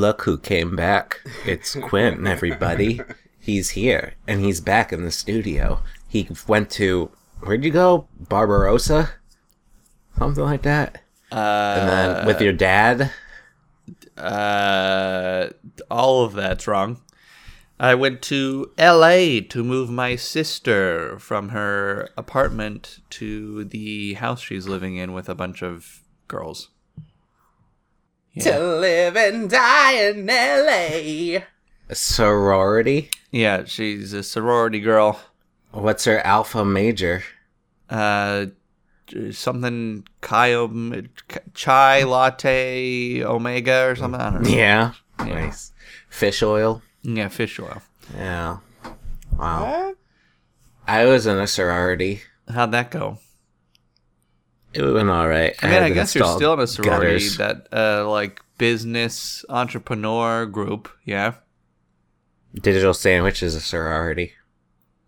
Look who came back. It's Quinn, everybody. He's here, and he's back in the studio. He went to, where'd you go? Barbarossa? Something like that. Uh, And then with your dad? uh, all of that's wrong. I went to L.A. to move my sister from her apartment to the house she's living in with a bunch of girls. To live and die in L.A. A sorority? Yeah, she's a sorority girl. What's her alpha major? Uh, something chi, chai latte omega or something. I don't know. Yeah. Yeah. Nice. Fish oil? Yeah, fish oil. Yeah. Wow. What? I was in a sorority. How'd that go? It went alright. I mean, I, guess you're still in a sorority gutters. that, uh, like business entrepreneur group. Yeah, Digital Sandwich is a sorority.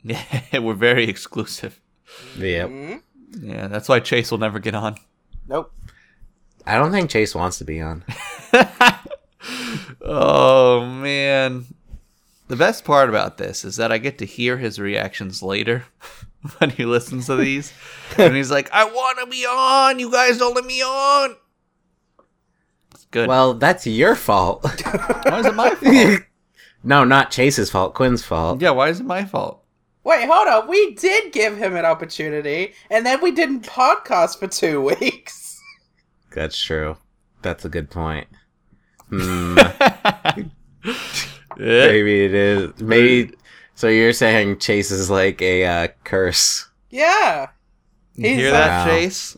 yeah, we're very exclusive. Yep. Hmm? Yeah, that's why Chase will never get on. Nope. I don't think Chase wants to be on. Oh man, the best part about this is that I get to hear his reactions later when he listens to these, and he's like, "I want to be on. You guys don't let me on." It's good. Well, that's your fault. why is it my fault? no, not Chase's fault. Quinn's fault. yeah, why is it my fault? Wait, hold on. We did give him an opportunity, and then we didn't podcast for two weeks. That's true. That's a good point. Hmm. Maybe it is. Maybe. So you're saying Chase is like a uh, curse? Yeah. You He's hear like- that, Chase?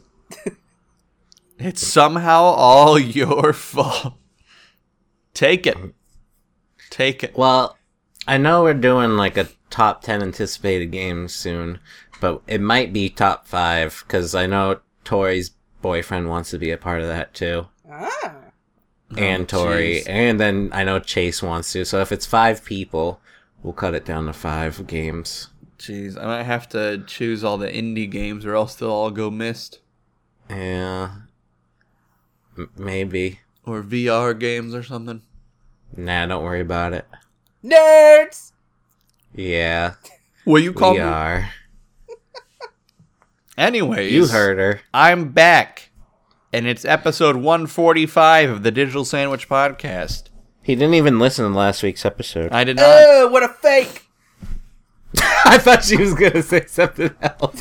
it's somehow all your fault. Take it. Take it. Well, I know we're doing like a top ten anticipated games soon, but it might be top five because I know Tori's boyfriend wants to be a part of that too. Ah. and Tori, jeez. and then I know Chase wants to. So if it's five people, we'll cut it down to five games. Jeez, I might have to choose all the indie games or else they'll all go missed. Yeah, M- maybe. Or VR games or something. Nah, don't worry about it. Nerds! Yeah, What you call we me? are. Anyways, You heard her. I'm back. And it's episode 145 of the Digital Sandwich Podcast. He didn't even listen to last week's episode. I did not. Oh, what a fake! I thought she was gonna say something else.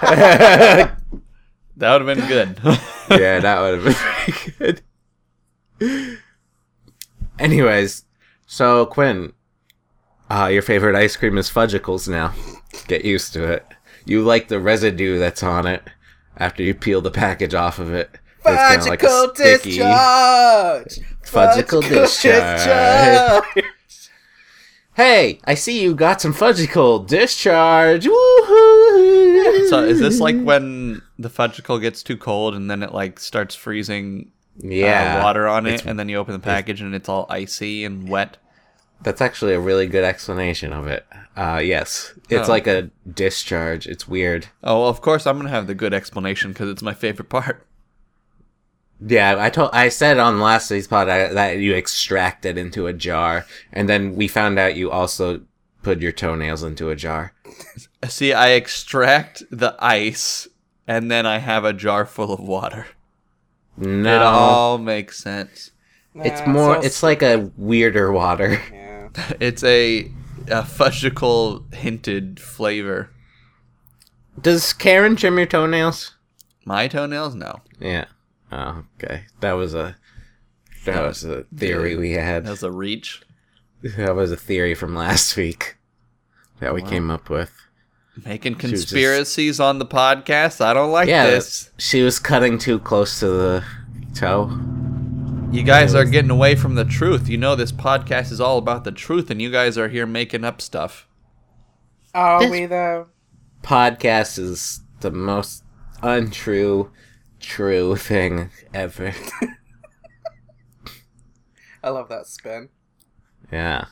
that would have been good. yeah, that would have been pretty good. Anyways, so Quinn, uh, your favorite ice cream is Fudgicles now. Get used to it. You like the residue that's on it after you peel the package off of it. It's kinda like a Fudgicle sticky- discharge! Fudgicle discharge. Hey, I see you got some Fudgicle discharge. Woohoo! so is this like when the fudgicle gets too cold and then it like starts freezing uh, yeah, water on it's- it and then you open the package and it's all icy and wet? That's actually a really good explanation of it. Uh, yes, it's Oh. like a discharge. It's weird. Oh, well, of course I'm going to have the good explanation because it's my favorite part. Yeah, I told I said on last week's pod uh, that you extract it into a jar, and then we found out you also put your toenails into a jar. See, I extract the ice and then I have a jar full of water. No, It all makes sense. it's more. so- It's like a weirder water. Yeah. It's a, a fudgicle hinted flavor. Does Karen trim your toenails? My toenails? No. Yeah. Oh, okay. That was a that was a theory we had. That's a reach. That was a theory from last week that we came up with. Making was just- conspiracies on the podcast? I don't like Yeah, this. she was cutting too close to the toe. You guys are getting away from the truth. You know this podcast is all about the truth, and you guys are here making up stuff. Are This- we though? Podcast is the most untrue, true thing ever. I love that spin. Yeah.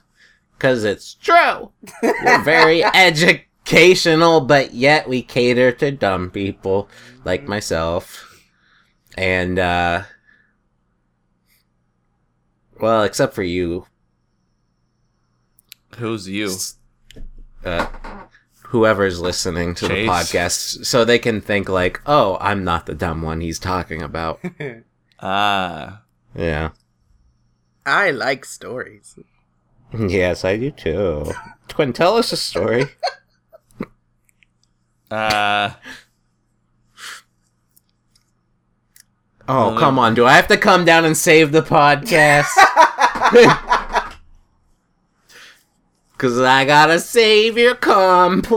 Because it's true. We're very educational, but yet we cater to dumb people like myself. And, uh, Well, except for you, Who's you? uh, whoever's listening to Chase. the podcast, so they can think like, "Oh, I'm not the dumb one he's talking about." Ah. yeah. I like stories. Yes, I do too. Twin, tell us a story. Uh, Oh, come on. Do I have to come down and save the podcast? Because I got a savior complex.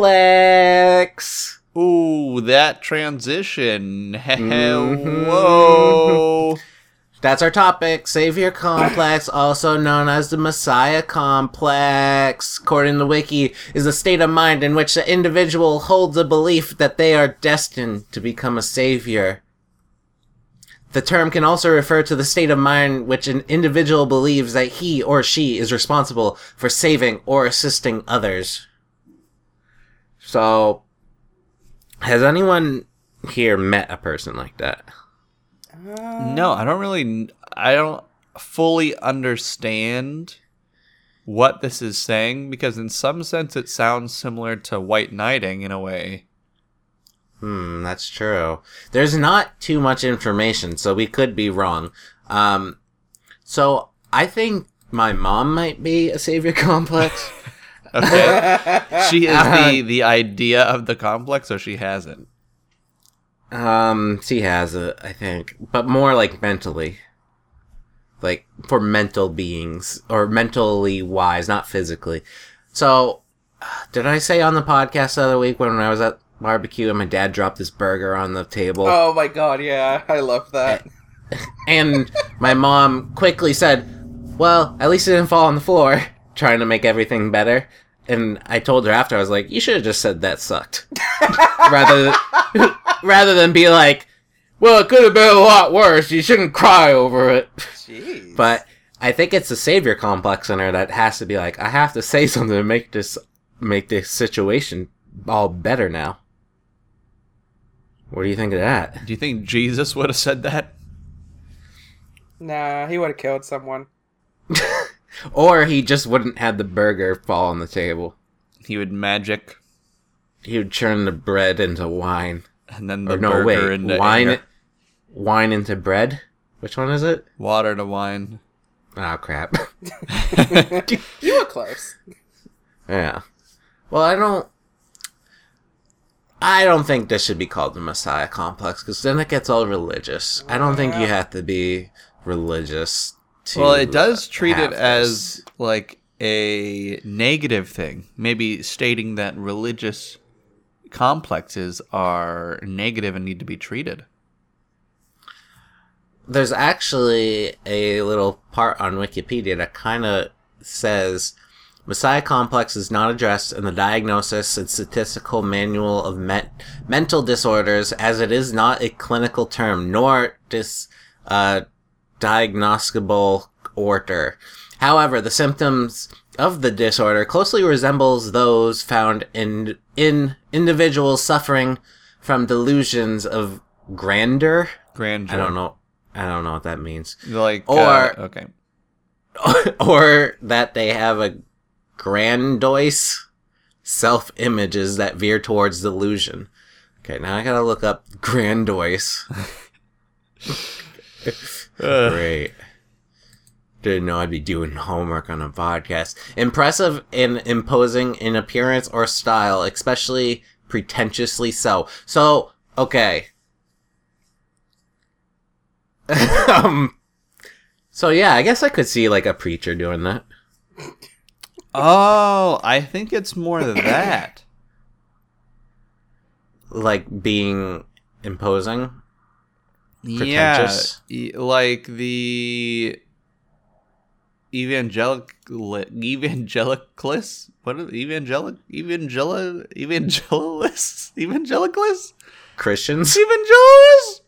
ooh, that transition. Mhm. Whoa. That's our topic. Savior complex, also known as the Messiah complex, according to Wiki, is a state of mind in which the individual holds a belief that they are destined to become a savior. The term can also refer to the state of mind which an individual believes that he or she is responsible for saving or assisting others. So, has anyone here met a person like that? No, I don't really. I don't fully understand what this is saying because, in some sense, it sounds similar to white knighting in a way. Hmm, that's true. There's not too much information, so we could be wrong. Um, so I think my mom might be a savior complex. Okay, she is the the idea of the complex, or she hasn't. um, she has it, I think, but more like mentally, like for mental beings or mentally wise, not physically. So, did I say on the podcast the other week when I was at barbecue and my dad dropped this burger on the table? Oh my god, yeah, I love that. And my mom quickly said, Well, at least it didn't fall on the floor, trying to make everything better. And I told her after, I was like, You should have just said that sucked. rather, rather than be like, Well, it could have been a lot worse. You shouldn't cry over it. Jeez. But I think it's a savior complex in her that has to be like, I have to say something to make this make this situation all better now. What do you think of that? Do you think Jesus would have said that? Nah, he would have killed someone. Or he just wouldn't have the burger fall on the table. He would magic, He would turn the bread into wine. and then the Or no, burger wait, into wine, air. wine into bread. Which one is it? water to wine. Oh crap. You were close. yeah. Well, I don't. I don't think this should be called the Messiah complex because then it gets all religious. I don't think you have to be religious to. well, it does treat it this. as like a negative thing. Maybe stating that religious complexes are negative and need to be treated. there's actually a little part on Wikipedia that kind of says Messiah complex is not addressed in the diagnosis and statistical manual of met- mental disorders as it is not a clinical term nor dis uh, diagnosticable order. However, the symptoms of the disorder closely resembles those found in in individuals suffering from delusions of grandeur. Grandeur. I don't know. I don't know what that means. Like Or- uh, okay. or that they have a grandiose self images that veer towards delusion. Okay, now I gotta look up grandiose. Ugh. Great. Didn't know I'd be doing homework on a podcast. Impressive and imposing in appearance or style, especially pretentiously so. So, okay. um, so yeah, I guess I could see like a preacher doing that. Oh, I think it's more that. Like being imposing. yeah, e- like the evangelic evangelicalists. What are evangelic evangel evangelist evangelicalists Christians. evangelists?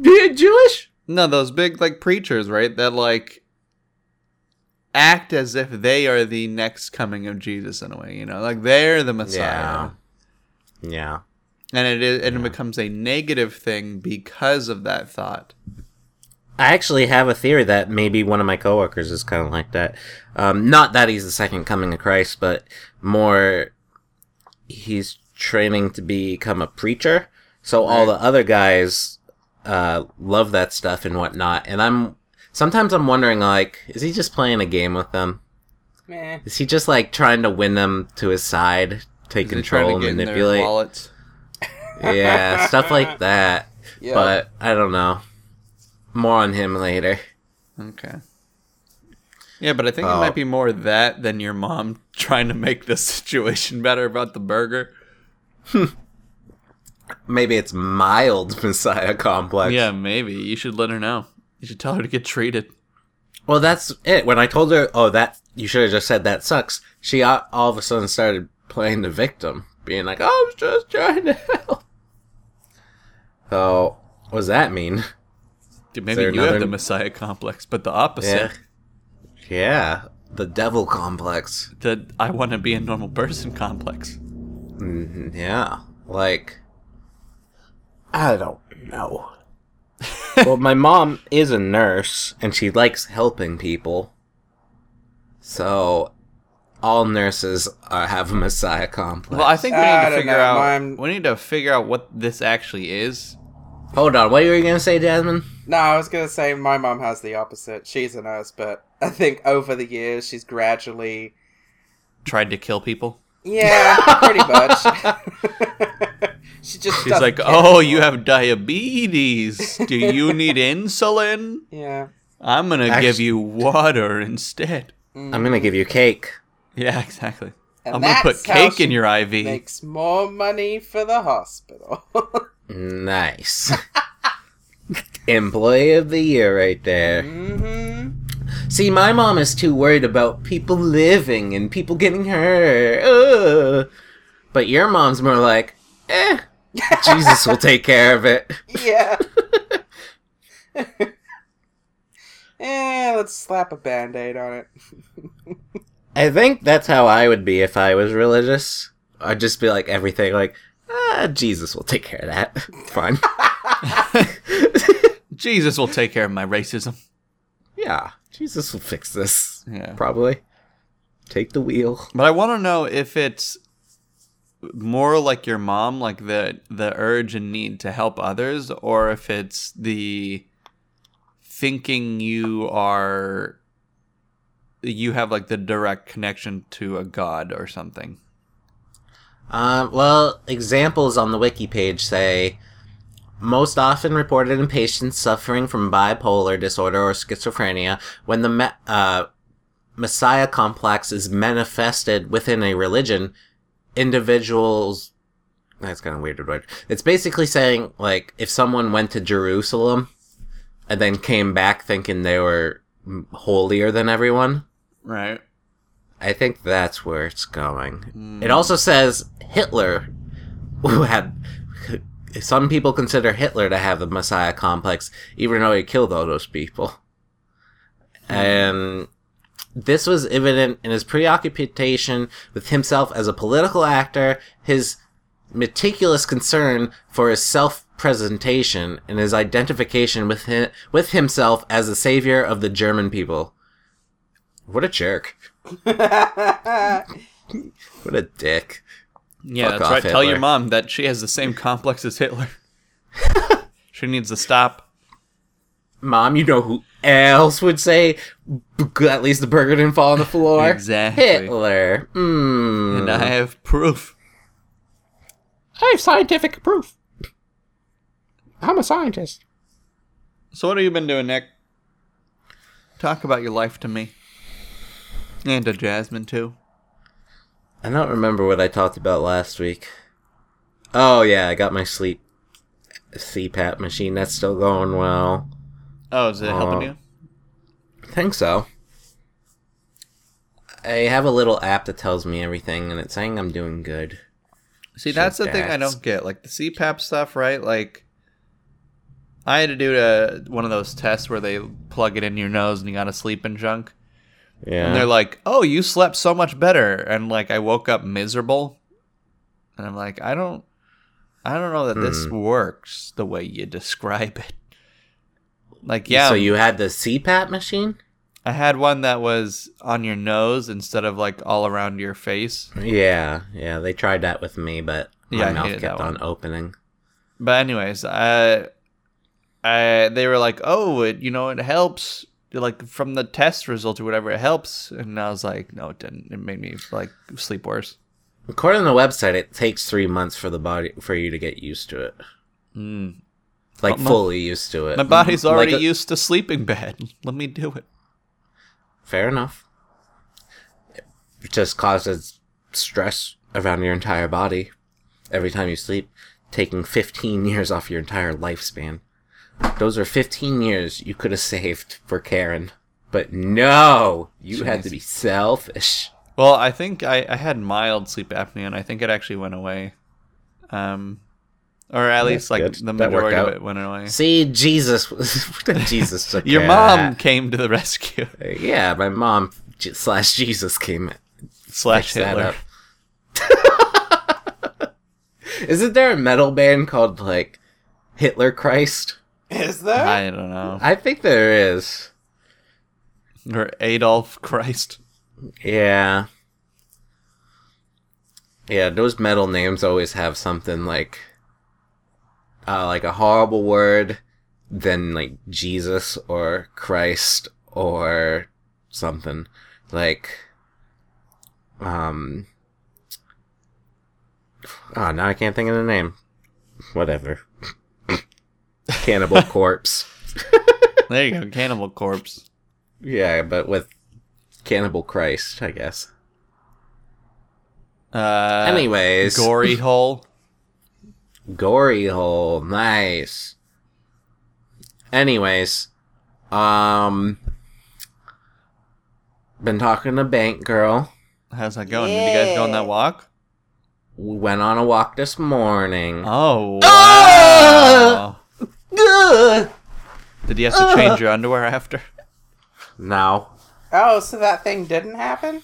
Being Jewish? No, those big like preachers, right? That like act as if they are the next coming of Jesus in a way. You know, like they're the Messiah. Yeah. Yeah. and it is and it becomes a negative thing because of that thought I actually have a theory that maybe one of my coworkers is kind of like that. Um, not that he's the second coming of Christ, but more he's training to become a preacher. So all the other guys uh, love that stuff and whatnot. And I'm sometimes I'm wondering like, is he just playing a game with them? Meh. Is he just like trying to win them to his side, take Is he trying control, and get in their manipulate? wallets? yeah, stuff like that. Yeah. But I don't know. More on him later. Okay. Yeah, but I think it Oh. might be more that than your mom trying to make the situation better about the burger. Maybe it's mild Messiah complex. Yeah, maybe. You should let her know. You should tell her to get treated. Well, that's it. When I told her, oh, that you should have just said that sucks. She all, all of a sudden started playing the victim, being like, "Oh, "I was just trying to help." So, what does that mean? Dude, maybe you have the Messiah complex, but the opposite. Yeah, yeah, the devil complex. The I want to be a normal person complex. Mhm, Yeah, like I don't know. Well, my mom is a nurse and she likes helping people. So, all nurses uh, have a messiah complex. Well, I think we I need to figure know, out. Mine- We need to figure out what this actually is. Hold on, what were you gonna say, Jasmine? No, I was gonna say my mom has the opposite. She's a nurse, but I think over the years she's gradually, Tried to kill people. yeah, pretty much. she just She's like, "Oh, you have diabetes. Do you need insulin? yeah. I'm gonna Actu- give you water instead." Mm. I'm gonna give you cake. Yeah, exactly. And I'm gonna put cake in your IV. Makes more money for the hospital. Nice. Employee of the year right there. hmm See, my mom is too worried about people living and people getting hurt. Ugh. But your mom's more like, eh, Jesus will take care of it. Yeah. eh, let's slap a band aid on it. I think that's how I would be if I was religious. I'd just be like everything, like, ah, Jesus will take care of that. Fine. Jesus will take care of my racism. yeah, Jesus will fix this. Yeah. Probably. Take the wheel. But I want to know if it's more like your mom, like the the urge and need to help others, or if it's the thinking you are you have like the direct connection to a god or something. Um, well, examples on the wiki page say most often reported in patients suffering from bipolar disorder or schizophrenia when the me- uh, messiah complex is manifested within a religion individuals that's kind of weird word it's basically saying like if someone went to jerusalem and then came back thinking they were mm, holier than everyone Right. I think that's where it's going. It also says Hitler, who had. Some people consider Hitler to have the Messiah complex, even though he killed all those people. And this was evident in his preoccupation with himself as a political actor, his meticulous concern for his self presentation, and his identification with, hi- with himself as the savior of the German people. What a jerk. What a dick. Yeah, Fuck that's off, right. Tell your mom that she has the same complex as Hitler. she needs to stop. Mom, you know who else would say at least the burger didn't fall on the floor? Exactly. Hitler. Mm. And I have proof. I have scientific proof. I'm a scientist. So what have you been doing, Nick? Talk about your life to me. And to Jasmine too. I don't remember what I talked about last week. Oh yeah, I got my sleep CPAP machine. That's still going well. Oh, is it helping Oh. you? I think so. I have a little app that tells me everything, and it's saying I'm doing good. See, that's the thing I don't get. Like the CPAP stuff, right? Like, I had to do a, one of those tests where they plug it in your nose and you got to sleep and junk. Yeah. And they're like, "Oh, you slept so much better." And like, I woke up miserable, and I'm like, I don't, I don't know that this Hmm. works the way you describe it. Like yeah, So you had the CPAP machine? I had one that was on your nose instead of like all around your face. Yeah, yeah. They tried that with me, but my Yeah, mouth kept on opening. But anyways, I, I they were like, oh, it you know it helps like from the test results or whatever it helps, and I was like, no, it didn't. It made me like sleep worse. According to the website, it takes three months for the body for you to get used to it, Mm. Like My- fully used to it. My body's Like already a- used to sleeping bad. Let me do it. Fair enough. It just causes stress around your entire body every time you sleep, taking 15 years off your entire lifespan. Those are 15 years you could have saved for Karen. But no! You had to be selfish. Well, I think I, I had mild sleep apnea, and I think it actually went away. Um, or at That's least like good. the That worked majority of it went away. See, Jesus. Jesus took Your care of mom that. came to the rescue. Uh, yeah, my mom slash Jesus came Slash fixed that Hitler. up. Isn't there a metal band called like Hitler Christ? Is there? I don't know. I think there is. Or Adolf Christ. Yeah. Yeah, those metal names always have something like uh like a horrible word, then like Jesus or Christ or something. Like um Oh, now I can't think of the name. Whatever. Cannibal Corpse. There you go, Cannibal Corpse. Yeah, but with Cannibal Christ, I guess. Uh, Anyways, Gory Hole. Gory hole, nice. Anyways, um, been talking to Bank Girl. How's that going? Did you guys go on that walk? We went on a walk this morning. Oh, wow. Ah! Did you have to change your underwear after? No. Oh, so that thing didn't happen?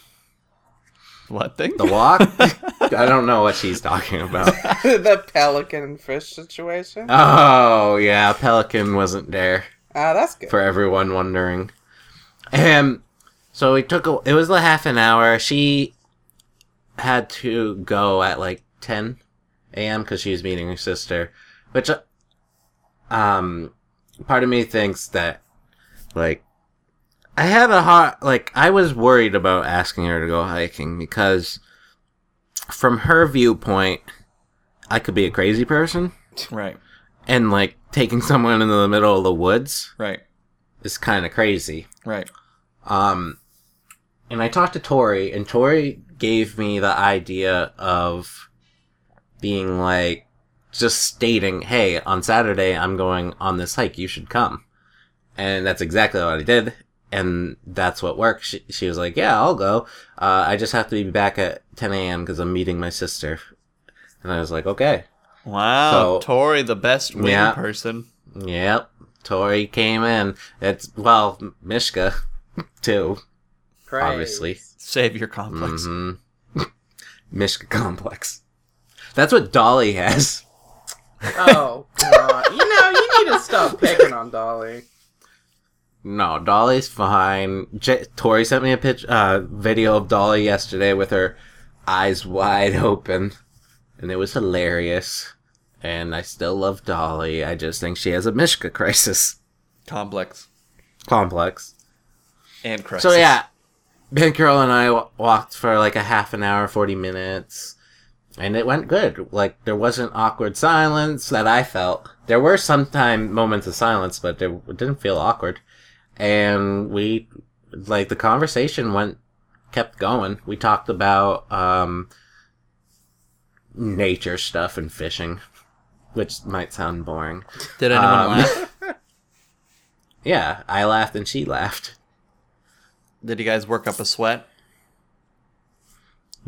What thing? the walk. I don't know what she's talking about. the pelican fish situation? Oh yeah, Pelican wasn't there. Ah, that's good. for everyone wondering. Um, so we took a. It was a half an hour. She had to go at like ten a.m. because she was meeting her sister, which, uh, um, part of me thinks that, like, I had a hot like I was worried about asking her to go hiking because, from her viewpoint, I could be a crazy person right, and like taking someone into the middle of the woods right, is kind of crazy. right. Um, and I talked to Tori, and Tori gave me the idea of being like, just stating, hey, on Saturday I'm going on this hike, you should come. And that's exactly what I did. And that's what worked. She, she was like, yeah, I'll go. Uh, I just have to be back at 10 a.m. because I'm meeting my sister. And I was like, okay. Wow, So- Tori, the best wing Yeah. person. Yep. Tori came in. It's, well, Mishka, too. Praise. obviously. Savior complex. hmm Mishka complex. That's what Dolly has. Oh, God. you know, you need to stop picking on Dolly. No, Dolly's fine. J- Tori sent me a pitch, uh, video of Dolly yesterday with her eyes wide open, and it was hilarious. And I still love Dolly. I just think she has a Mishka crisis Complex complex. and crisis. So yeah, Bank Girl and I w- walked for like a half an hour, forty minutes, and it went good. Like there wasn't awkward silence that I felt. There were sometimes moments of silence, but it didn't feel awkward. And we, like, the conversation went, kept going. We talked about um, nature stuff and fishing, which might sound boring. Did anyone Um, laugh? Yeah, I laughed and she laughed. Did you guys work up a sweat?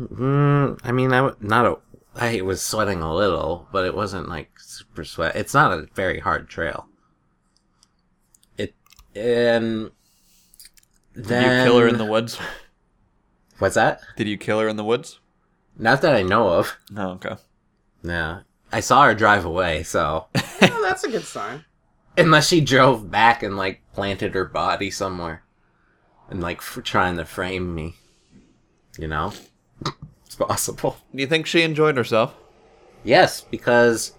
Mm, I mean, I w- not a. I was sweating a little, but it wasn't like super sweat. It's not a very hard trail. It and Did then you kill her in the woods? What's that? Did you kill her in the woods? Not that I know of. No, okay. No, I saw her drive away. So Oh, that's a good sign. Unless she drove back and like planted her body somewhere, and like f- trying to frame me. You know, it's possible. Do you think she enjoyed herself? Yes, because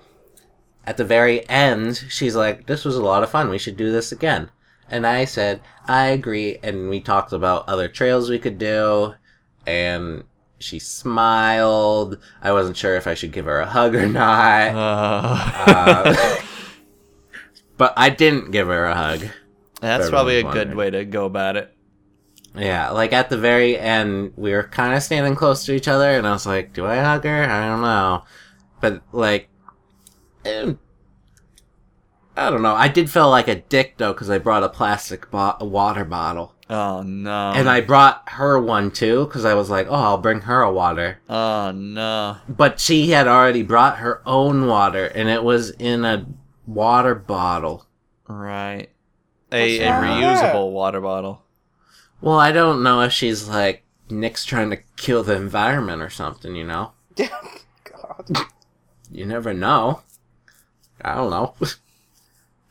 at the very end, she's like, "This was a lot of fun. We should do this again." And I said, "I agree." And we talked about other trails we could do, and she smiled. I wasn't sure if I should give her a hug or not, Uh, uh, but I didn't give her a hug. that's probably a wondering. good way to go about it. Yeah, like at the very end, we were kind of standing close to each other, and I was like, "Do I hug her? I don't know." But like, eh, I don't know. I did feel like a dick though because I brought a plastic bo- a water bottle, Oh no. and I brought her one too because I was like, "Oh, I'll bring her a water." Oh no. But she had already brought her own water, and it was in a water bottle. Right. A, a What's that? reusable water bottle. Well, I don't know if she's like Nick's trying to kill the environment or something, you know. God. You never know. I don't know.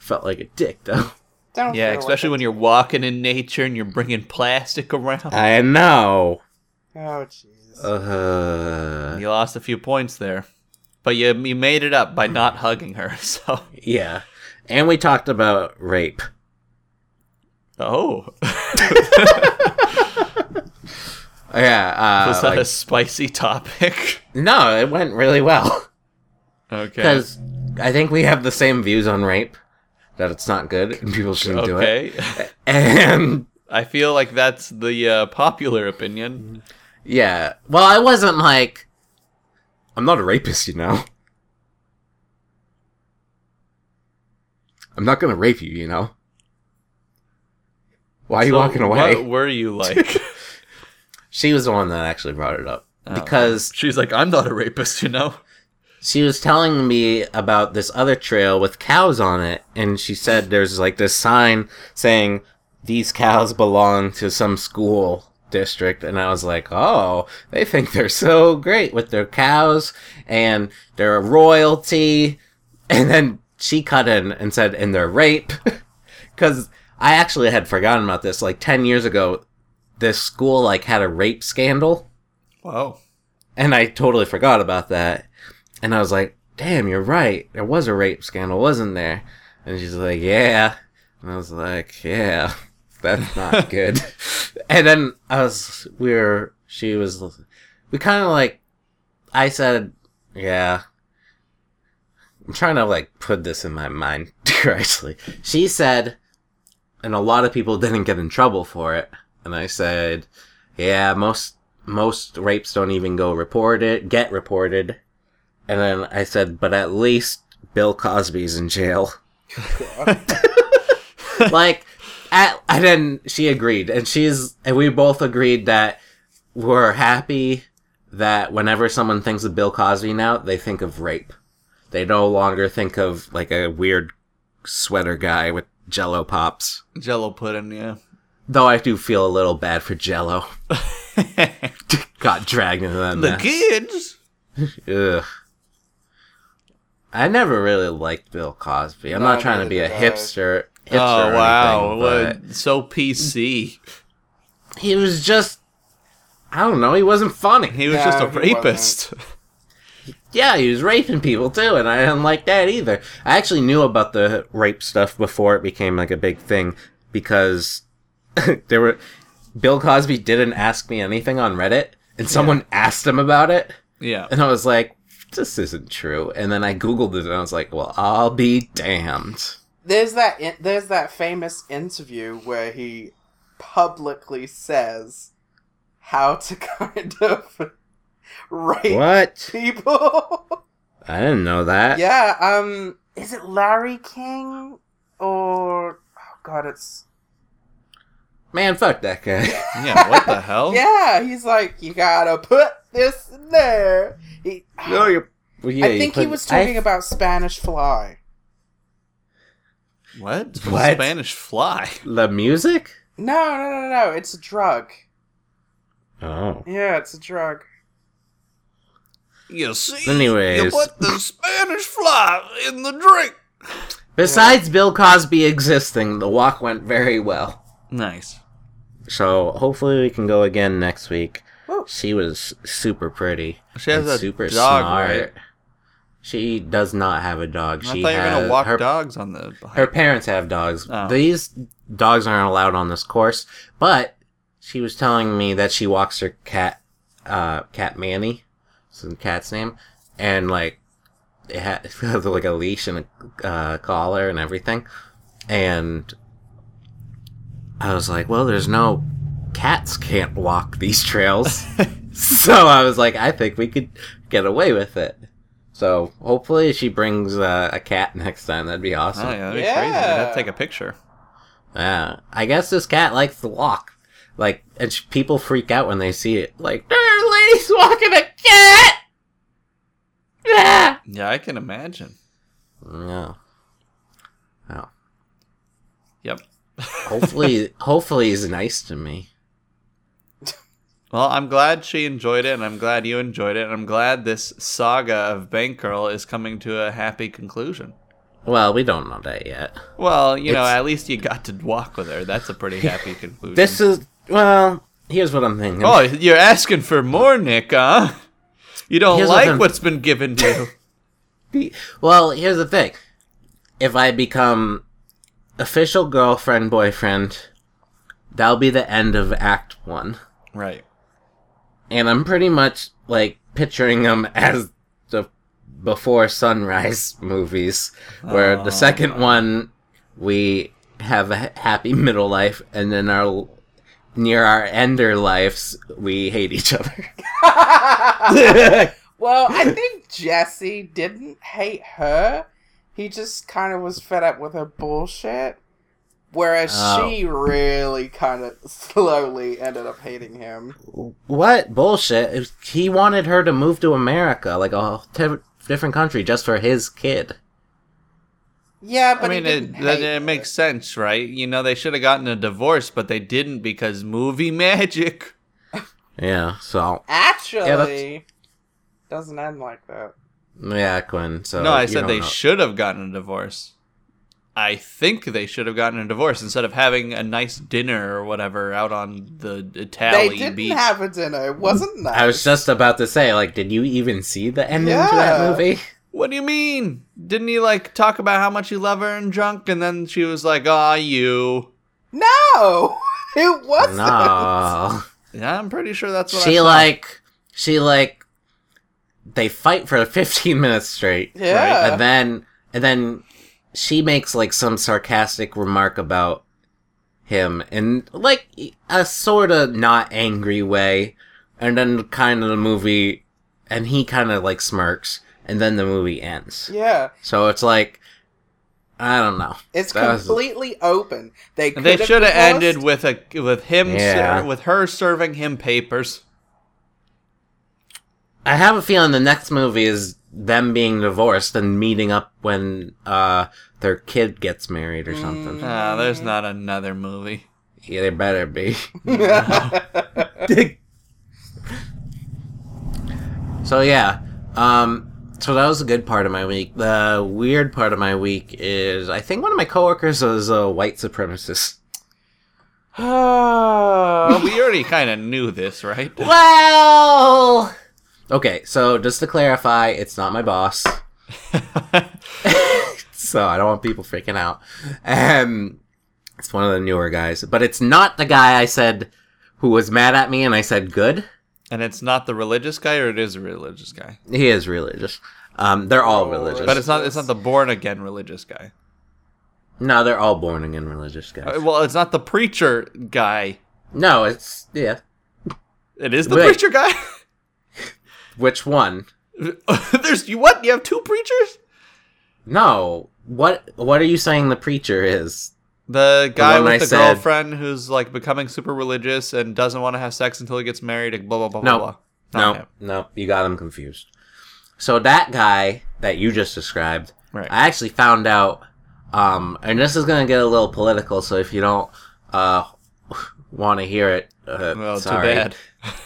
Felt like a dick though. Don't Yeah, especially like when you're walking in nature and you're bringing plastic around. I know. Oh jeez. Uh, You lost a few points there, but you you made it up by not hugging her. So yeah. And we talked about rape. oh, Yeah. Uh, was that like- a spicy topic? no, it went really well Okay. because I think we have the same views on rape. That it's not good and people shouldn't do it. Okay. And I feel like that's the uh, popular opinion. yeah, well, I wasn't like, I'm not a rapist, you know. I'm not gonna rape you, you know. Why are you So walking away? What were you like? She was the one that actually brought it up Oh. because She's like, I'm not a rapist, you know. She was telling me about this other trail with cows on it, and she said there's like this sign saying these cows belong to some school district, and I was like, oh, they think they're so great with their cows and they're royalty, and then she cut in and said, and they're rape, because I actually had forgotten about this. Like ten years ago, this school like had a rape scandal. Wow. And I totally forgot about that. And I was like, damn, you're right. There was a rape scandal, wasn't there? And she's like, yeah. And I was like, yeah, that's not good. and then I was, we were, she was, we kind of like, I said, yeah. I'm trying to like put this in my mind correctly. She said, and a lot of people didn't get in trouble for it. And I said, yeah, most most rapes don't even go reported, get reported. And then I said, but at least Bill Cosby's in jail. like, at, and then she agreed, and she's, and we both agreed that we're happy that whenever someone thinks of Bill Cosby now, they think of rape. They no longer think of like a weird sweater guy with Jello pops. Jello pudding, yeah. Though I do feel a little bad for Jello. Got dragged into that the mess. kids. Ugh. I never really liked Bill Cosby. I'm No, not trying to be a hipster. hipster Oh or wow, anything, what- so PC. he was just. I don't know. He wasn't funny. He was No, just a rapist. Yeah, he was raping people too, and I didn't like that either. I actually knew about the rape stuff before it became like a big thing because there were Bill Cosby didn't ask me anything on Reddit, and someone asked him about it, yeah. and I was like, "This isn't true." And then I googled it, and I was like, "Well, I'll be damned." There's that. In- there's that famous interview where he publicly says how to kind of rape What? people. I didn't know that. yeah. Um. Is it Larry King or? Oh God, it's Man, fuck that guy. Yeah, what the hell? yeah. He's like, you gotta put this in there. He, no, ah. you're. Well, yeah, I you think he was talking I- about Spanish Fly. What? What? Spanish fly. the music. No, no, no, no. It's a drug. Oh. Yeah, it's a drug. You see? Anyways. You put the Spanish fly in the drink. Besides Bill Cosby existing, the walk went very well. Nice. So hopefully we can go again next week. Woo. She was super pretty. She has a super dog, smart. right? She does not have a dog. I she thought you were has, gonna walk her, dogs on the. her parents have dogs. Oh. These dogs aren't allowed on this course, but she was telling me that she walks her cat, uh, cat Manny, it's the cat's name, and like it had like a leash and a uh, collar and everything, and I was like, well, there's no cats can't walk these trails, so I was like, I think we could get away with it. So hopefully she brings uh, a cat next time. That'd be awesome. Oh yeah, that'd be crazy. I'd have to take a picture. Yeah, I guess this cat likes to walk. Like, and sh- people freak out when they see it. Like, there's a lady's walking a cat. Ah! Yeah, I can imagine. No. Oh. Yep. Hopefully, hopefully he's nice to me. Well, I'm glad she enjoyed it, and I'm glad you enjoyed it, and I'm glad this saga of Bank Girl is coming to a happy conclusion. Well, we don't know that yet. Well, you know, at least you got to walk with her. That's a pretty happy conclusion. This is well. Here's what I'm thinking. Oh, you're asking for more, Nick, huh? You don't Here's like I'm- what's been given to you. Well, here's the thing. If I become official girlfriend boyfriend, that'll be the end of Act One. right. And I'm pretty much like picturing them as the before sunrise movies, where Oh. the second one we have a happy middle life, and then our near our ender lives we hate each other. well, I think Jesse didn't hate her. He just kind of was fed up with her bullshit. Whereas Oh. she really kind of slowly ended up hating him. what bullshit? If He wanted her to move to America, like a t- different country, just for his kid. Yeah, but I mean, he it, didn't that, hate it her. makes sense, right? You know, they should have gotten a divorce, but they didn't because movie magic. Yeah. So Actually, doesn't end like that. yeah, Quinn. So no, I said they know. should have gotten a divorce. I think they should have gotten a divorce instead of having a nice dinner or whatever out on the Italian They Italian didn't beach. have a dinner. It wasn't nice. I was just about to say, like, did you even see the ending to that movie? What do you mean? Didn't he like talk about how much he loved her and drunk, and then she was like, "Ah, you." No, it wasn't. No. Yeah, I'm pretty sure that's what I she like she like they fight for 15 minutes straight. Yeah. And then and then she makes like some sarcastic remark about him in like a sort of not angry way. And then kind of the movie and he kind of like smirks and then the movie ends. Yeah, So it's like I don't know. it's That was- completely open. They they should have ended with a with him Yeah. ser- with her serving him papers. I have a feeling the next movie is them being divorced and meeting up when uh their kid gets married or something. Ah, there's not another movie. Yeah, there better be. so yeah, um, so that was a good part of my week. The weird part of my week is I think one of my coworkers was a white supremacist. Well, we already kind of knew this, right? Well, okay. So just to clarify, it's not my boss. so I don't want people freaking out. Um, it's one of the newer guys, but it's not the guy I said who was mad at me, and I said good. and it's not the religious guy, or it is a religious guy. He is religious. Um, they're all Oh, religious, But it's not. It's not the born again religious guy. no, they're all born again religious guys. Uh, Well, it's not the preacher guy. no, it's yeah. It is the Wait. preacher guy. Which one? There's you. What? You have two preachers? No. What? What are you saying? The preacher is? The guy one with I the said- girlfriend who's like becoming super religious and doesn't want to have sex until he gets married. and Blah blah blah No. blah. blah. No, no, you got him confused. So that guy that you just described, Right. I actually found out, um, and this is gonna get a little political. So if you don't uh, want to hear it, uh, Well, sorry. too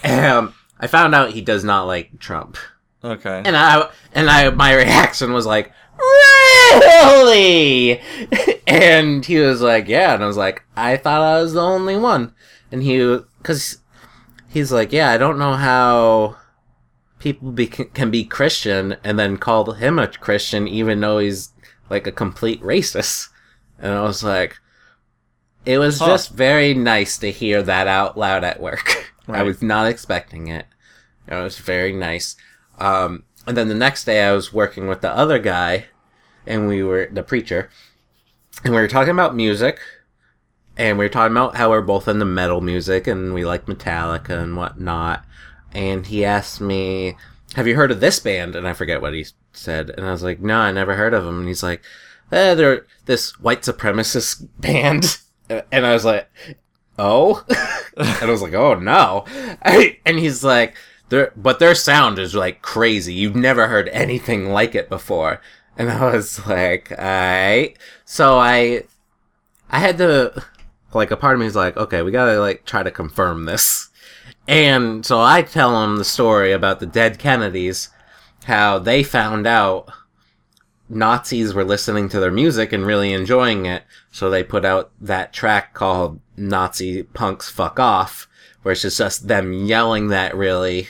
bad. um, I found out he does not like Trump, Okay. and I and I my reaction was like, really? and he was like, yeah. And I was like, I thought I was the only one. And he, because he's like, yeah, I don't know how people be, can be Christian and then call him a Christian even though he's like a complete racist. And I was like, it was Huh. just very nice to hear that out loud at work. I was not expecting it. It was very nice. Um, and then the next day, I was working with the other guy, and we were the preacher, and we were talking about music, and we were talking about how we're both into metal music and we like Metallica and whatnot. And he asked me, "Have you heard of this band?" And I forget what he said, and I was like, "No, I never heard of them." And he's like, eh, "They're this white supremacist band," and I was like, "Oh," and I was like, "Oh no," and he's like, "Their but their sound is like crazy. You've never heard anything like it before." And I was like, "Alright." So I, I had to, like, a part of me is like, "Okay, we gotta like try to confirm this." And so I tell him the story about the dead Kennedys, how they found out Nazis were listening to their music and really enjoying it, so they put out that track called Nazi Punks Fuck Off, where it's just them yelling that really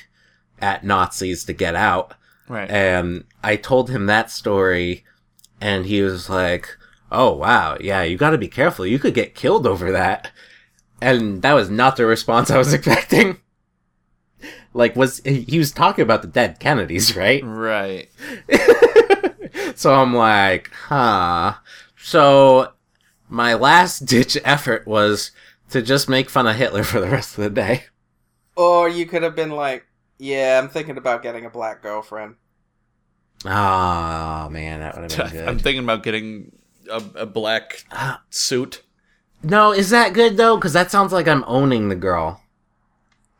at Nazis to get out. Right. And I told him that story, and he was like, Oh, wow, yeah, you gotta be careful. You could get killed over that. And that was not the response I was expecting. Like, was he was talking about the dead Kennedys, right? right. so I'm like, huh. So my last ditch effort was to just make fun of Hitler for the rest of the day. Or you could have been like, "Yeah, I'm thinking about getting a black girlfriend." Oh man, that would have been good. I'm thinking about getting a, a black Ah, suit. no, is that good though? Because that sounds like I'm owning the girl.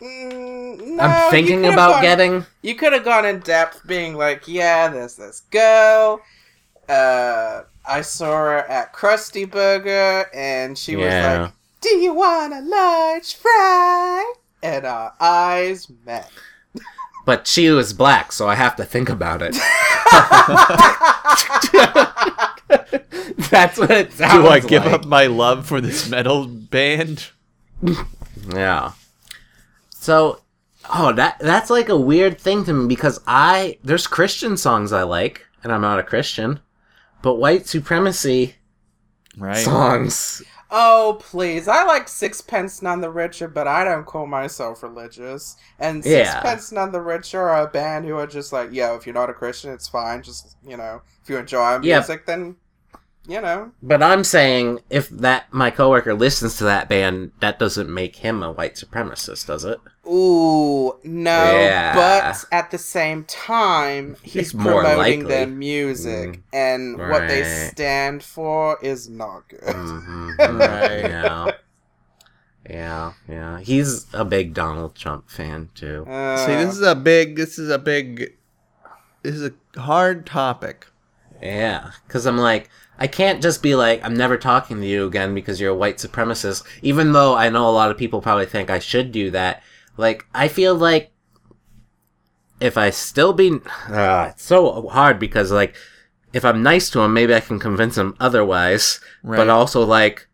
Mm, no, I'm thinking about gone- getting. You could have gone in depth, being like, "Yeah, there's this girl. Uh, I saw her at Krusty Burger, and she was Yeah. like, "Do you want a large fry?" And our eyes met. But she was black, so I have to think about it. That's what it sounds Do I give like. up my love for this metal band? Yeah. So, oh, that that's like a weird thing to me because I there's Christian songs I like, and I'm not a Christian, but white supremacy Right. songs. Oh, please. I like Sixpence None the Richer, but I don't call myself religious. And Yeah. Sixpence None the Richer are a band who are just like, yo, if you're not a Christian, it's fine. Just, you know, if you enjoy our Yeah. music, then, you know. But I'm saying if that my coworker listens to that band, that doesn't make him a white supremacist, does it? Ooh, no. Yeah. But at the same time, he's It's more promoting likely. their music. Mm. And what they stand for is not good. hmm Right. Yeah. Yeah, yeah. He's a big Donald Trump fan too. Uh, See, this is a big. This is a big. This is a hard topic. Yeah, because I'm like, I can't just be like, I'm never talking to you again because you're a white supremacist, even though I know a lot of people probably think I should do that. Like, I feel like if I still be. Uh, it's so hard because, like, if I'm nice to him, maybe I can convince him otherwise. Right. But also, like,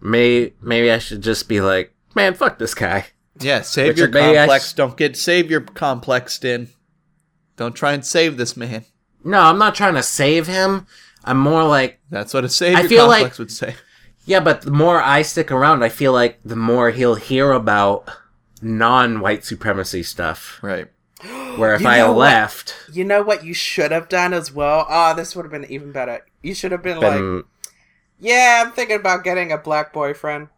may, maybe I should just be like, man, fuck this guy. Yeah, save Which your is maybe I complex. sh- Don't get save your complexed in. Don't try and save this man. No, I'm not trying to save him. I'm more like, That's what a save I feel complex like- would say. Yeah, but the more I stick around, I feel like the more he'll hear about non-white supremacy stuff. Right. Where if You I know what? left, You know what you should have done as well? Ah, this would have been even better. You should have been like, yeah, I'm thinking about getting a black boyfriend.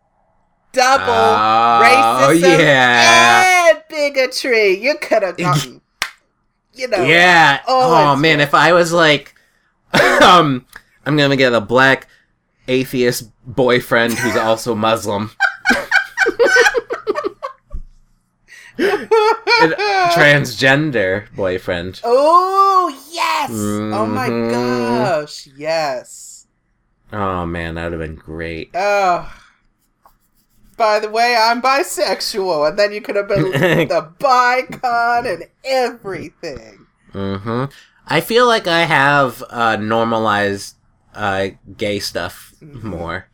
Double Oh, racism yeah. and bigotry. You could have gotten, you know. yeah. Oh, Oh, man, good. if I was like, um, I'm gonna get a black atheist boyfriend who's also Muslim, and transgender boyfriend. oh yes! Oh my Mhm. gosh! Yes. Oh man, that would have been great. Oh. By the way, I'm bisexual, and then you could have been the bicon and everything. Mm-hmm. I feel like I have uh, normalized uh, gay stuff more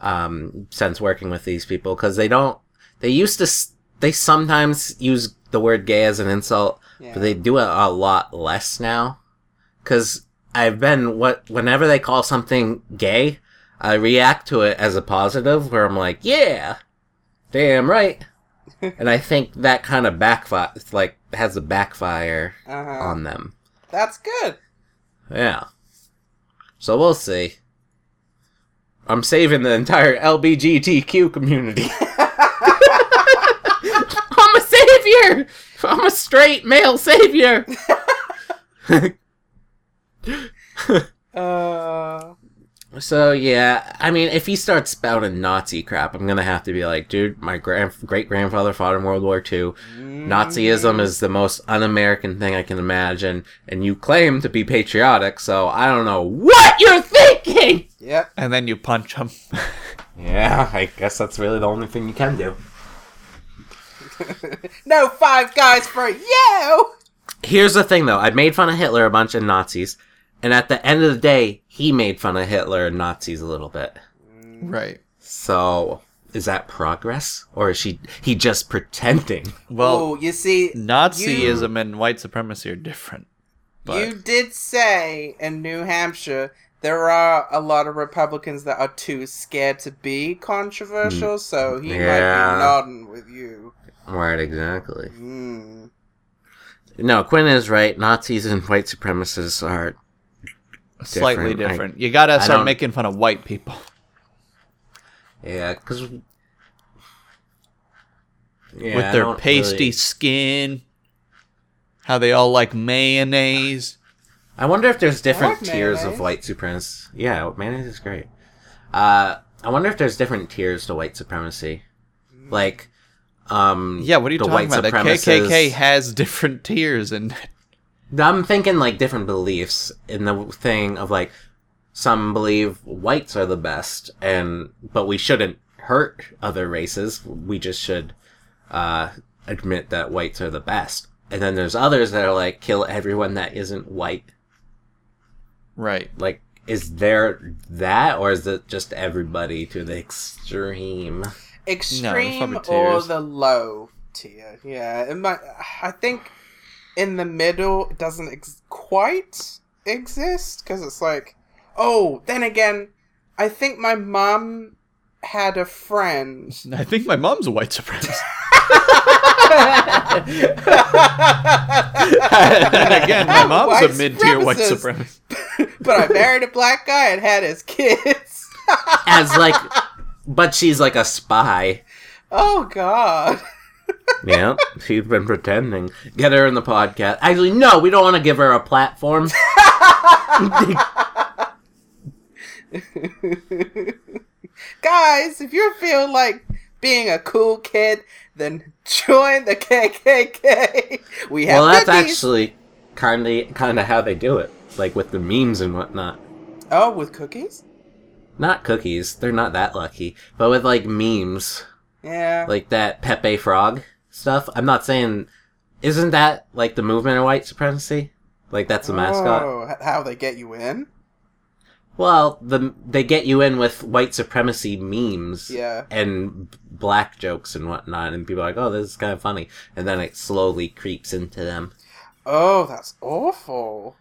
um, since working with these people because they don't. They used to. s- They sometimes use the word gay as an insult, Yeah. but they do it a lot less now. Because I've been what whenever they call something gay, I react to it as a positive, where I'm like, yeah, damn right. and I think that kind of backfire, it's like, has a backfire Uh-huh. on them. That's good. Yeah. So we'll see. I'm saving the entire LBGTQ community. I'm a savior! I'm a straight male savior! Uh, so, yeah, I mean, if he starts spouting Nazi crap, I'm gonna have to be like, dude, my grand- great grandfather fought in World War II. Nazism is the most un American thing I can imagine, and you claim to be patriotic, so I don't know what you're thinking! Yep. And then you punch him. Yeah, I guess that's really the only thing you can do. no five guys for you. Here's the thing though, I made fun of Hitler a bunch and Nazis, and at the end of the day, he made fun of Hitler and Nazis a little bit. Mm. right. So, is that progress? Or is she he just pretending? Well, oh, you see, Nazism and white supremacy are different. But you did say in New Hampshire there are a lot of Republicans that are too scared to be controversial, mm. so he might be nodding with you. Right, exactly. Mm. No, Quinn is right. Nazis and white supremacists are slightly different. I- you gotta I start making fun of white people. yeah, because yeah, with their pasty really- skin. How they all like mayonnaise. I wonder if there's different like tiers of white supremacy. Yeah, mayonnaise is great. Uh, I wonder if there's different tiers to white supremacy. Like, um, Yeah, what are you talking white about? The KKK has different tiers, and I'm thinking like different beliefs in the thing of like some believe whites are the best, and but we shouldn't hurt other races. We just should uh, admit that whites are the best. And then there's others that are like kill everyone that isn't white. right. Like, is there that, or is it just everybody to the extreme? Extreme probably or the low tier? Yeah, it might, I think in the middle it doesn't ex- quite exist because it's like, oh, then again, I think my mom had a friend. I think my mom's a white supremacist. and again, my mom's White a mid-tier white supremacist. supremacist. but I married a black guy and had his kids. As like, but she's like a spy. oh God. Yeah, she's been pretending. Get her in the podcast. Actually, no, we don't want to give her a platform. Guys, if you feel like being a cool kid, then join the KKK. We have well, that's cookies. actually kind of kind of how they do it, like with the memes and whatnot. oh with cookies. Not cookies; they're not that lucky. But with like memes, Yeah. like that Pepe Frog stuff. I'm not saying, isn't that like the movement of white supremacy? Like that's the mascot. Oh, h- how they get you in? Well, the they get you in with white supremacy memes. Yeah. and black jokes and whatnot, and people are like, "Oh, this is kind of funny," and then it slowly creeps into them. Oh, that's awful.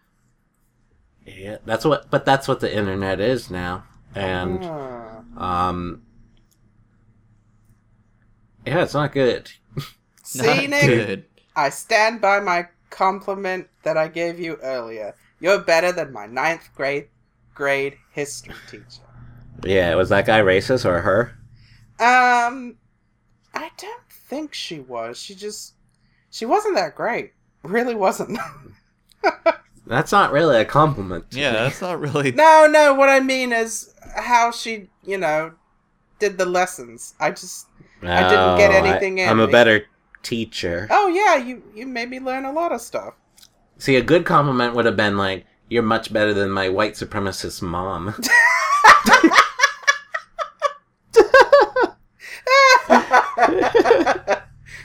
Yeah, that's what, but that's what the internet is now, and Ah. um, yeah, it's not good. See, Not Nick, good. I stand by my compliment that I gave you earlier. You're better than my ninth grade grade history teacher. Yeah, was that guy racist or her? Um, I don't think she was. She just she wasn't that great. Really wasn't. That's not really a compliment. Yeah, me. that's not really. no, no. What I mean is how she, you know, did the lessons. I just. I didn't get Oh, anything in I'm a better teacher. Oh yeah, you you made me learn a lot of stuff. See, a good compliment would have been like, "You're much better than my white supremacist mom."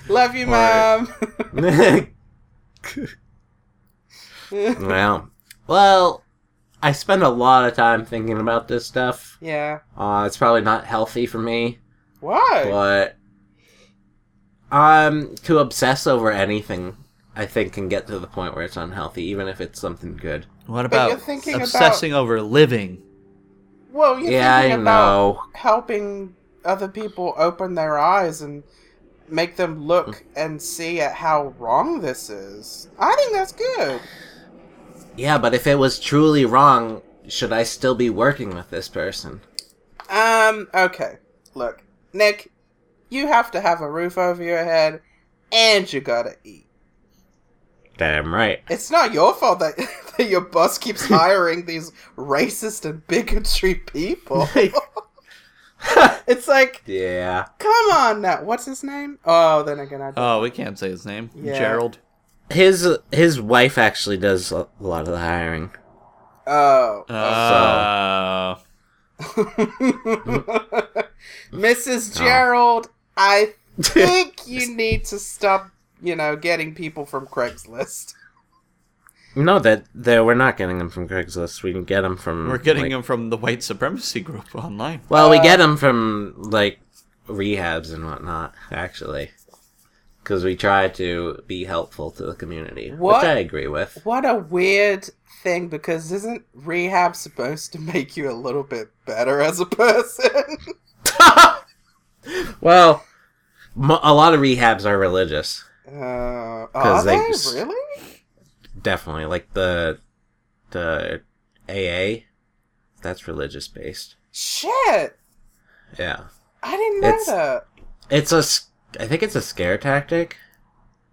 Love you, Or- mom. well, well, I spend a lot of time thinking about this stuff. yeah. Uh, it's probably not healthy for me, Why? but um, to obsess over anything, I think can get to the point where it's unhealthy, even if it's something good. What about thinking about- obsessing over living? Well, you're yeah, I about know. helping other people open their eyes and make them look and see at how wrong this is. I think that's good. Yeah, but if it was truly wrong, should I still be working with this person? Um, okay. Look, Nick, you have to have a roof over your head and you gotta eat. Damn right. It's not your fault that, that your boss keeps hiring these racist and bigotry people. it's like, Yeah. come on now. What's his name? Oh, then again, I don't. Oh, we can't say his name. Yeah. Gerald. His his wife actually does a lot of the hiring. Oh. Uh, Mrs. Gerald, I think you need to stop, you know, getting people from Craigslist. No, that that we're not getting them from Craigslist. We can get them from. we're getting like- him from the white supremacy group online. Well, we Uh, get them from like rehabs and whatnot, actually, because we try to be helpful to the community, What? which I agree with. What a weird thing, because isn't rehab supposed to make you a little bit better as a person? Well, a lot of rehabs are religious, Uh, are they they, really? definitely. Like the the AA, that's religious based. Shit! Yeah, I didn't know It's- that. it's a. s- I think it's a scare tactic.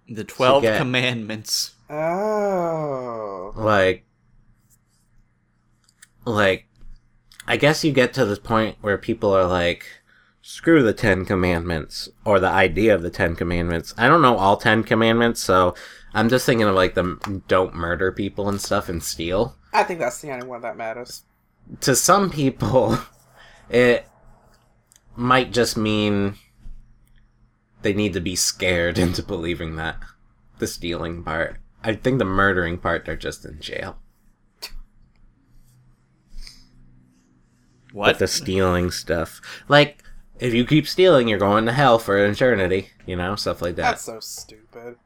The Twelve get- Commandments. Oh. like like i guess you get to the point where people are like screw the 10 commandments or the idea of the 10 commandments i don't know all 10 commandments so i'm just thinking of like the don't murder people and stuff and steal I think that's the only one that matters. to some people it might just mean they need to be scared into believing that the stealing part i think the murdering part they're just in jail What? But the stealing stuff. Like, if you keep stealing, you're going to hell for eternity. You know, stuff like that. That's so stupid.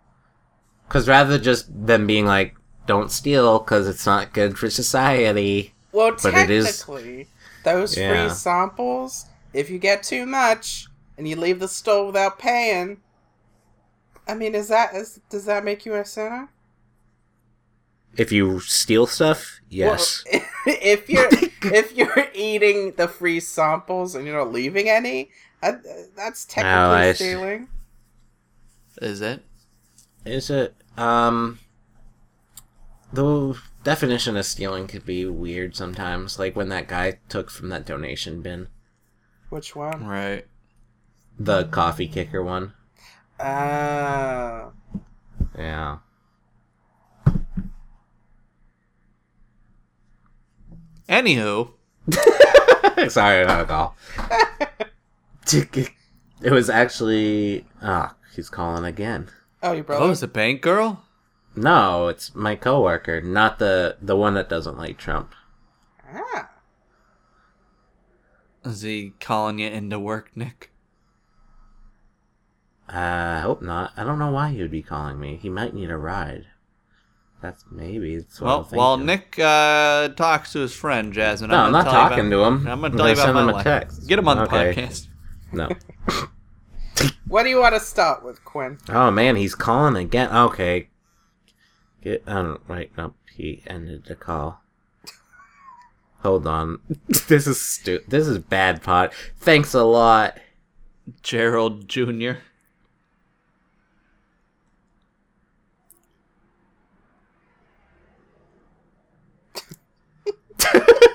Because rather just them being like, don't steal because it's not good for society. Well, But it is- technically, those Yeah. free samples, if you get too much and you leave the store without paying, I mean, is that is does that make you a sinner? If you steal stuff, yes. Well, if you're if you're eating the free samples and you're not leaving any, uh, that's technically Oh, I see. stealing. Is it? Is it? Um. The definition of stealing could be weird sometimes. Like when that guy took from that donation bin. Which one? Right. The coffee kicker one. Ah. Yeah. Anywho, Sorry, not at all. it was actually. Ah, he's calling again. oh, your brother. oh, is it Bank Girl? No, it's my coworker, not the the one that doesn't like Trump. ah. Is he calling you into work, Nick? I hope not. I don't know why he would be calling me. He might need a ride. That's maybe. That's what Well, while. Nick uh, talks to his friend Jasmine, No, I'm gonna not tell you talking about- to him. I'm I'm gonna tell you gonna about send my him a life. text. Get him on the Okay. podcast. No. What do you want to start with, Quinn? Oh man, he's calling again. Okay. Get um right nope, he ended the call. Hold on. this is stu- this is bad pot. Thanks a lot. Gerald Jr.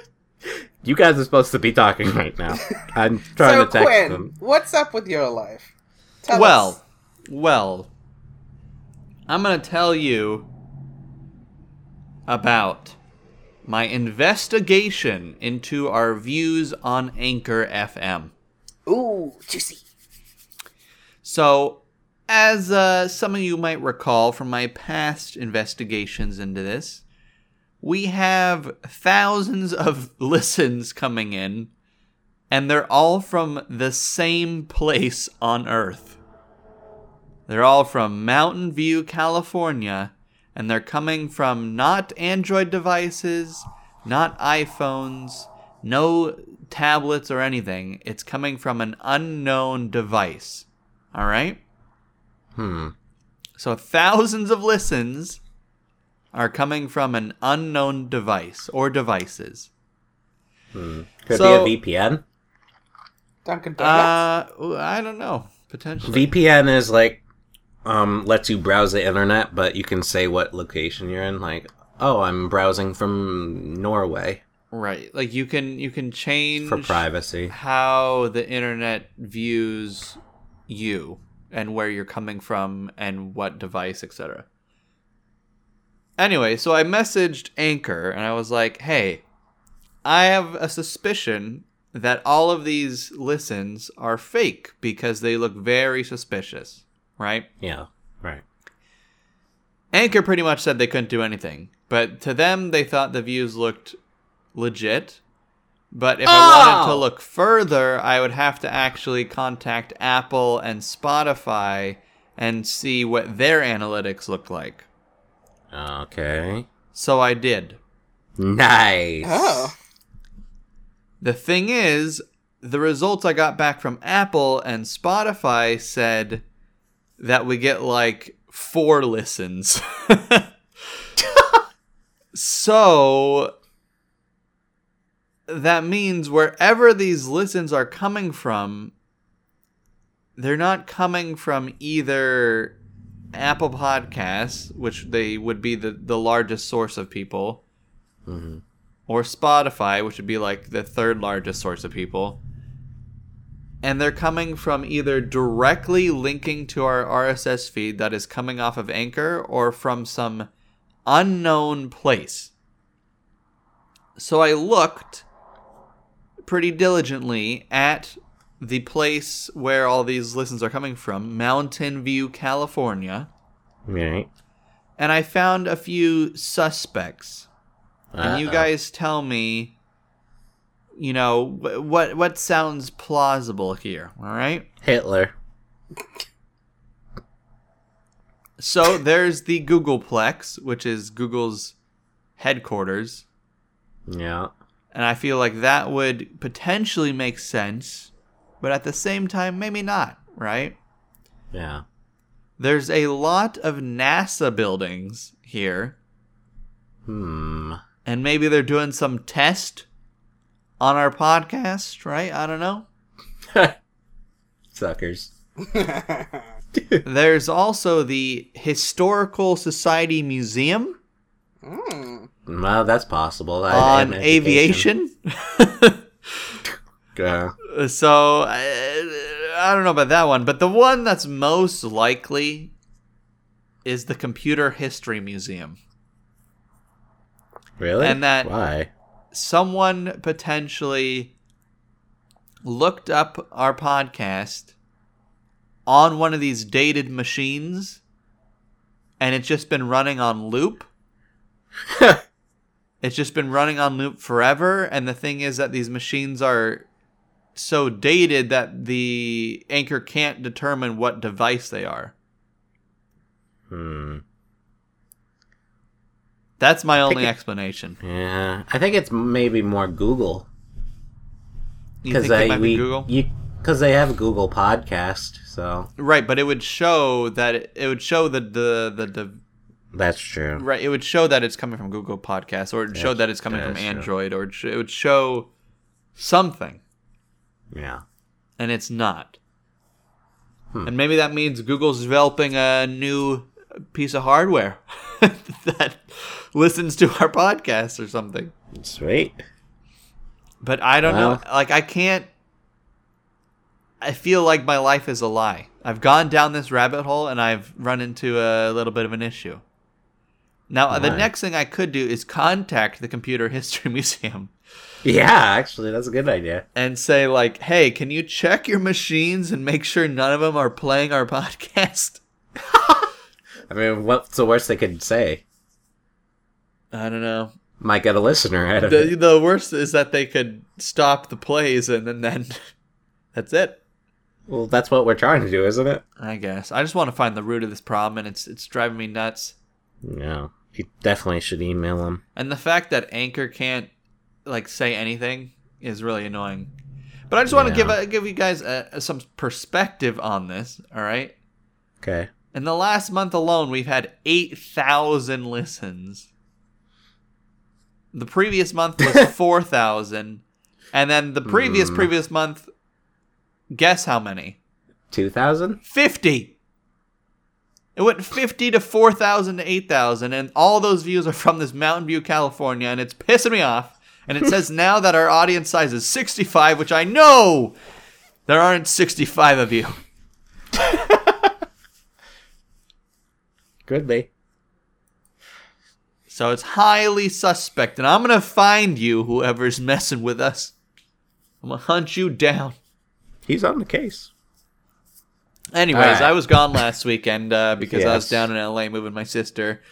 You guys are supposed to be talking right now. I'm trying so, to text Quinn, them. what's up with your life? Tell well, us. well, I'm gonna tell you about my investigation into our views on Anchor FM. Ooh, juicy. So, as uh, some of you might recall from my past investigations into this, we have thousands of listens coming in, and they're all from the same place on Earth. They're all from Mountain View, California, and they're coming from not Android devices, not iPhones, no tablets or anything. It's coming from an unknown device. All right? Hmm. So thousands of listens are coming from an unknown device or devices. Could So- be a VPN. Dunkin' Donuts. Uh, I don't know. Potentially. VPN is like um lets you browse the internet, but you can say what location you're in. Like, oh, I'm browsing from Norway right. Like you can you can change for privacy. how the internet views you and where you're coming from and what device, etc. Anyway, so I messaged Anchor and I was like, "Hey, I have a suspicion that all of these listens are fake because they look very suspicious." Right? Yeah. Right. Anchor pretty much said they couldn't do anything, but to them, they thought the views looked legit. But if I wanted to Oh! look further, I would have to actually contact Apple and Spotify and see what their analytics looked like. Okay. So I did. Nice. oh. The thing is, the results I got back from Apple and Spotify said that we get like four listens. so that means wherever these listens are coming from, they're not coming from either Apple Podcasts, which they would be the, the largest source of people, Mhm. or Spotify, which would be like the third largest source of people. And they're coming from either directly linking to our RSS feed that is coming off of Anchor or from some unknown place. So I looked pretty diligently at the place where all these listens are coming from, Mountain View, California, Right. and I found a few suspects and you guys tell me you know what what sounds plausible here all right Hitler. so there's the googleplex which is google's headquarters Yeah. and i feel like that would potentially make sense but at the same time maybe not right Yeah. there's a lot of nasa buildings here Hmm. and maybe they're doing some test on our podcast right i don't know Suckers. There's also the Historical Society Museum Mm. Well, that's possible. I- on and aviation. Yeah. so I, I don't know about that one, but the one that's most likely is the Computer History Museum. Really? And that- Why? Someone potentially looked up our podcast on one of these dated machines and it's just been running on loop. It's just been running on loop forever. And the thing is that these machines are so dated that the anchor can't determine what device they are. Hmm. That's my only it- explanation. Yeah. I think it's maybe more Google. You think it might be Google? You because they have Google Podcast, so Right, but it would show that it, it would show that the, the the that's true. right it would show that it's coming from Google Podcasts or it showed that it's coming from true. Android or it would show something Yeah. and it's not. Hmm. And maybe that means Google's developing a new piece of hardware that listens to our podcast or something. Sweet. But I don't Well. know. Like I can't. I feel like my life is a lie. I've gone down this rabbit hole and I've run into a little bit of an issue. Now, the next thing I could do is contact the Computer History Museum Yeah, actually, that's a good idea. and say, like, "Hey, can you check your machines and make sure none of them are playing our podcast?" I mean, what's the worst they could say? I don't know. Might get a listener of it. The, the worst is that they could stop the plays and then, then that's it. Well, that's what we're trying to do, isn't it? I guess. I just want to find the root of this problem, and it's it's driving me nuts. No. You definitely should email them. And the fact that Anchor can't like say anything is really annoying. But I just want to give a, uh, give you guys a, some perspective on this. All right. Okay. In the last month alone, we've had eight thousand listens. The previous month was four thousand, and then the previous Hmm. previous month, guess how many? 2000? 50. It went 50 to 4,000 to 8,000, and all those views are from this Mountain View, California, and it's pissing me off. And it says now that our audience size is 65, which I know there aren't 65 of you. Could be. So it's highly suspect, and I'm going to find you, whoever's messing with us. I'm going to hunt you down. He's on the case. Anyways, Alright. I was gone last weekend uh, because I was down in LA moving my sister,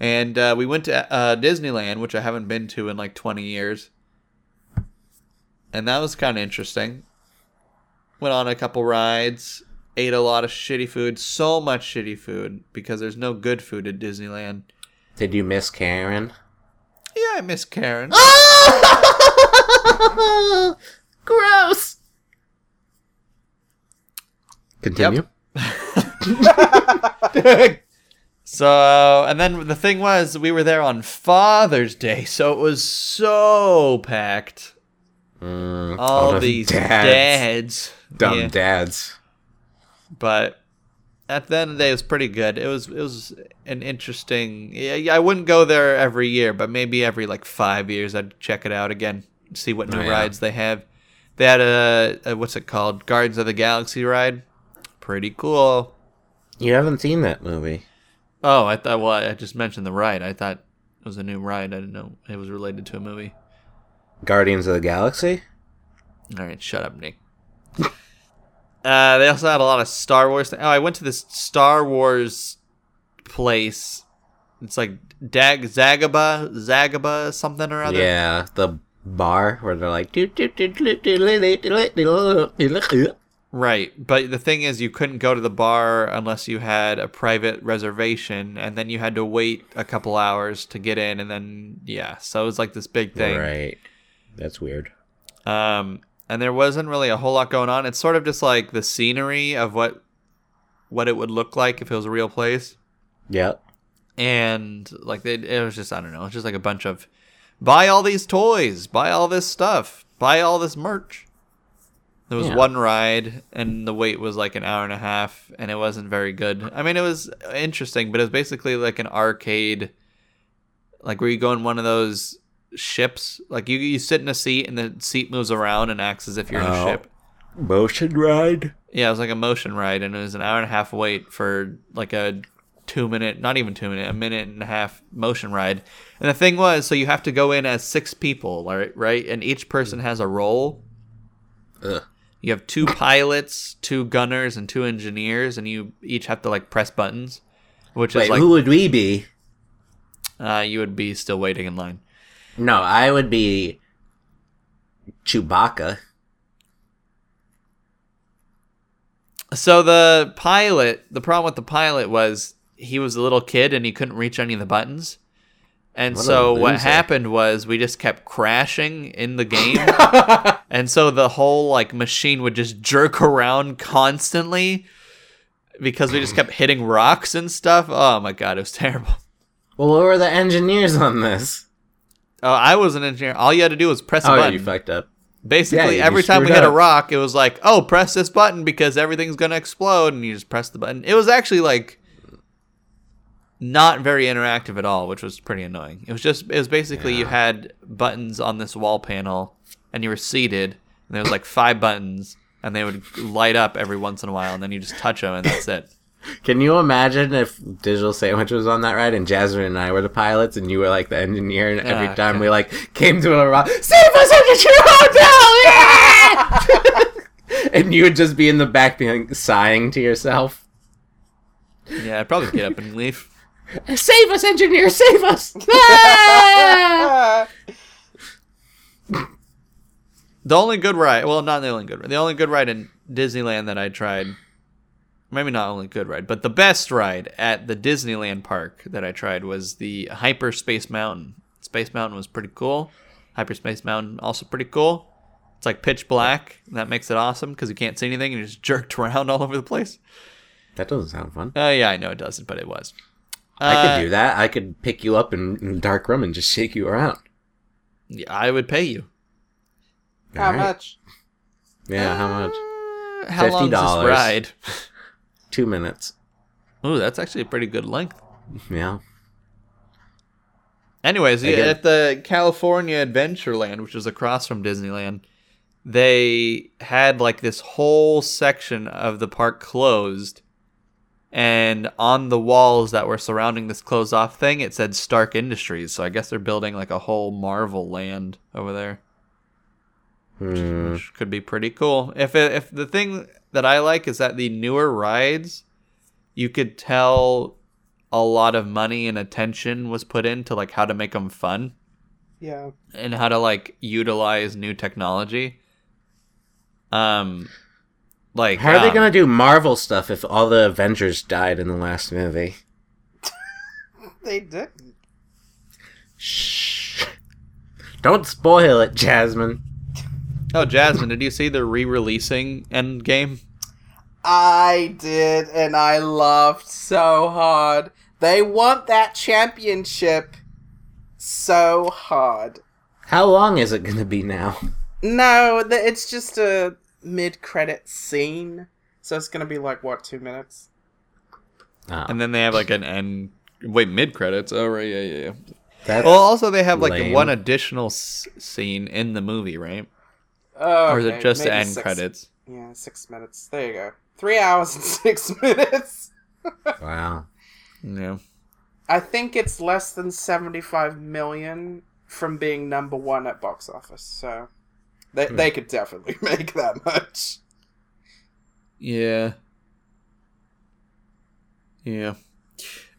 and uh, we went to uh, Disneyland, which I haven't been to in like 20 years, and that was kind of interesting. Went on a couple rides, ate a lot of shitty food, so much shitty food because there's no good food at Disneyland. Did you miss Karen? Yeah, I miss Karen. Gross. Continue. So, and then the thing was, we were there on Father's Day, so it was so packed. Mm, All the these dads. dads. Dumb Yeah. dads. but at the end of the day, it was pretty good. It was it was an interesting. I wouldn't go there every year, but maybe every like five years, I'd check it out again, see what new Oh, yeah. rides they have. They had a, a what's it called, Guardians of the Galaxy ride. Pretty cool. You haven't seen that movie. Oh, I thought. Well, I just mentioned the ride. I thought it was a new ride. I didn't know it was related to a movie. Guardians of the Galaxy? All right, shut up, Nick. uh, they also had a lot of Star Wars. Th- oh, I went to this Star Wars place. It's like Dag Zagaba, Zagaba, something or other. Yeah, the bar where they're like. Right, but the thing is, you couldn't go to the bar unless you had a private reservation, and then you had to wait a couple hours to get in, and then yeah, so it was like this big thing. Right. That's weird. um, and there wasn't really a whole lot going on. It's sort of just like the scenery of what what it would look like if it was a real place, Yeah, and like it, it was just I don't know, it's just like a bunch of buy all these toys, buy all this stuff, buy all this merch. There was Yeah. one ride, and the wait was like an hour and a half, and it wasn't very good. I mean, it was interesting, but it was basically like an arcade, like where you go in one of those ships. Like you, you sit in a seat, and the seat moves around and acts as if you're in a Oh. ship. Motion ride? Yeah, it was like a motion ride, and it was an hour and a half wait for like a two minute, not even two minute, a minute and a half motion ride. And the thing was, so you have to go in as six people, right? Right, and each person has a role. Ugh. You have two pilots, two gunners, and two engineers, and you each have to like press buttons, which Wait, is like who would we be? uh, you would be still waiting in line. No, I would be Chewbacca. So the pilot, the problem with the pilot was he was a little kid and he couldn't reach any of the buttons. And What so what happened was we just kept crashing in the game. and so the whole like machine would just jerk around constantly because we just kept hitting rocks and stuff. Oh my god, it was terrible. Well, what were the engineers on this? Oh, I was an engineer. All you had to do was press a Oh, yeah, button. you fucked up. Basically, Yeah, every time we screwed hit a rock, it was like, "Oh, press this button because everything's gonna explode," and you just press the button. It was actually like not very interactive at all, which was pretty annoying. It was just, it was basically you had buttons on this wall panel, and you were seated, and there was like five buttons, and they would light up every once in a while, and then you just touch them, and that's it. Can you imagine if Digital Sandwich was on that ride and Jasmine and I were the pilots and you were like the engineer and every Ah, time okay. we like came to a rock, save us at your hotel, yeah! and you would just be in the back being sighing to yourself. Yeah, I'd probably get up and leave. Save us, engineer! Save us! Ah! The only good ride, well, not the only good ride. The only good ride in Disneyland that I tried, maybe not only good ride, but the best ride at the Disneyland park that I tried was the Hyperspace Mountain. Space Mountain was pretty cool. Hyperspace Mountain also pretty cool. It's like pitch black, and that makes it awesome because you can't see anything and you're just jerked around all over the place. that doesn't sound fun. Oh yeah, I know it doesn't, but it was. I Uh, could do that. I could pick you up in, in a dark room and just shake you around. yeah, I would pay you. How Alright. much? Yeah, how much? Uh, How long is this $50. ride? Two minutes. Ooh, that's actually a pretty good length. Yeah. Anyways, yeah, Again- at the California Adventureland, which is across from Disneyland, they had like this whole section of the park closed. And on the walls that were surrounding this closed off thing, it said Stark Industries. So I guess they're building like a whole Marvel land over there, Hmm. which could be pretty cool. If it, if the thing that I like is that the newer rides, you could tell a lot of money and attention was put into like how to make them fun Yeah. and how to like utilize new technology. Um, like How are they um, gonna do Marvel stuff if all the Avengers died in the last movie? They didn't. Shh. Don't spoil it, Jasmine. Oh, Jasmine, did you see the re-releasing Endgame? I did, and I laughed so hard. They want that championship so hard. How long is it gonna be now? No, it's just a mid-credit scene, so it's gonna be like what two minutes? Oh, And then they have like an end. Wait, mid credits. Oh right, yeah, yeah. yeah. that's Well, also they have like Lame. one additional s- scene in the movie, right? Oh, or is it just the maybe end six- credits? Yeah, six minutes. There you go. Three hours and six minutes. wow. Yeah. I think it's less than seventy-five million from being number one at box office. So they Hmm. they could definitely make that much. Yeah. Yeah.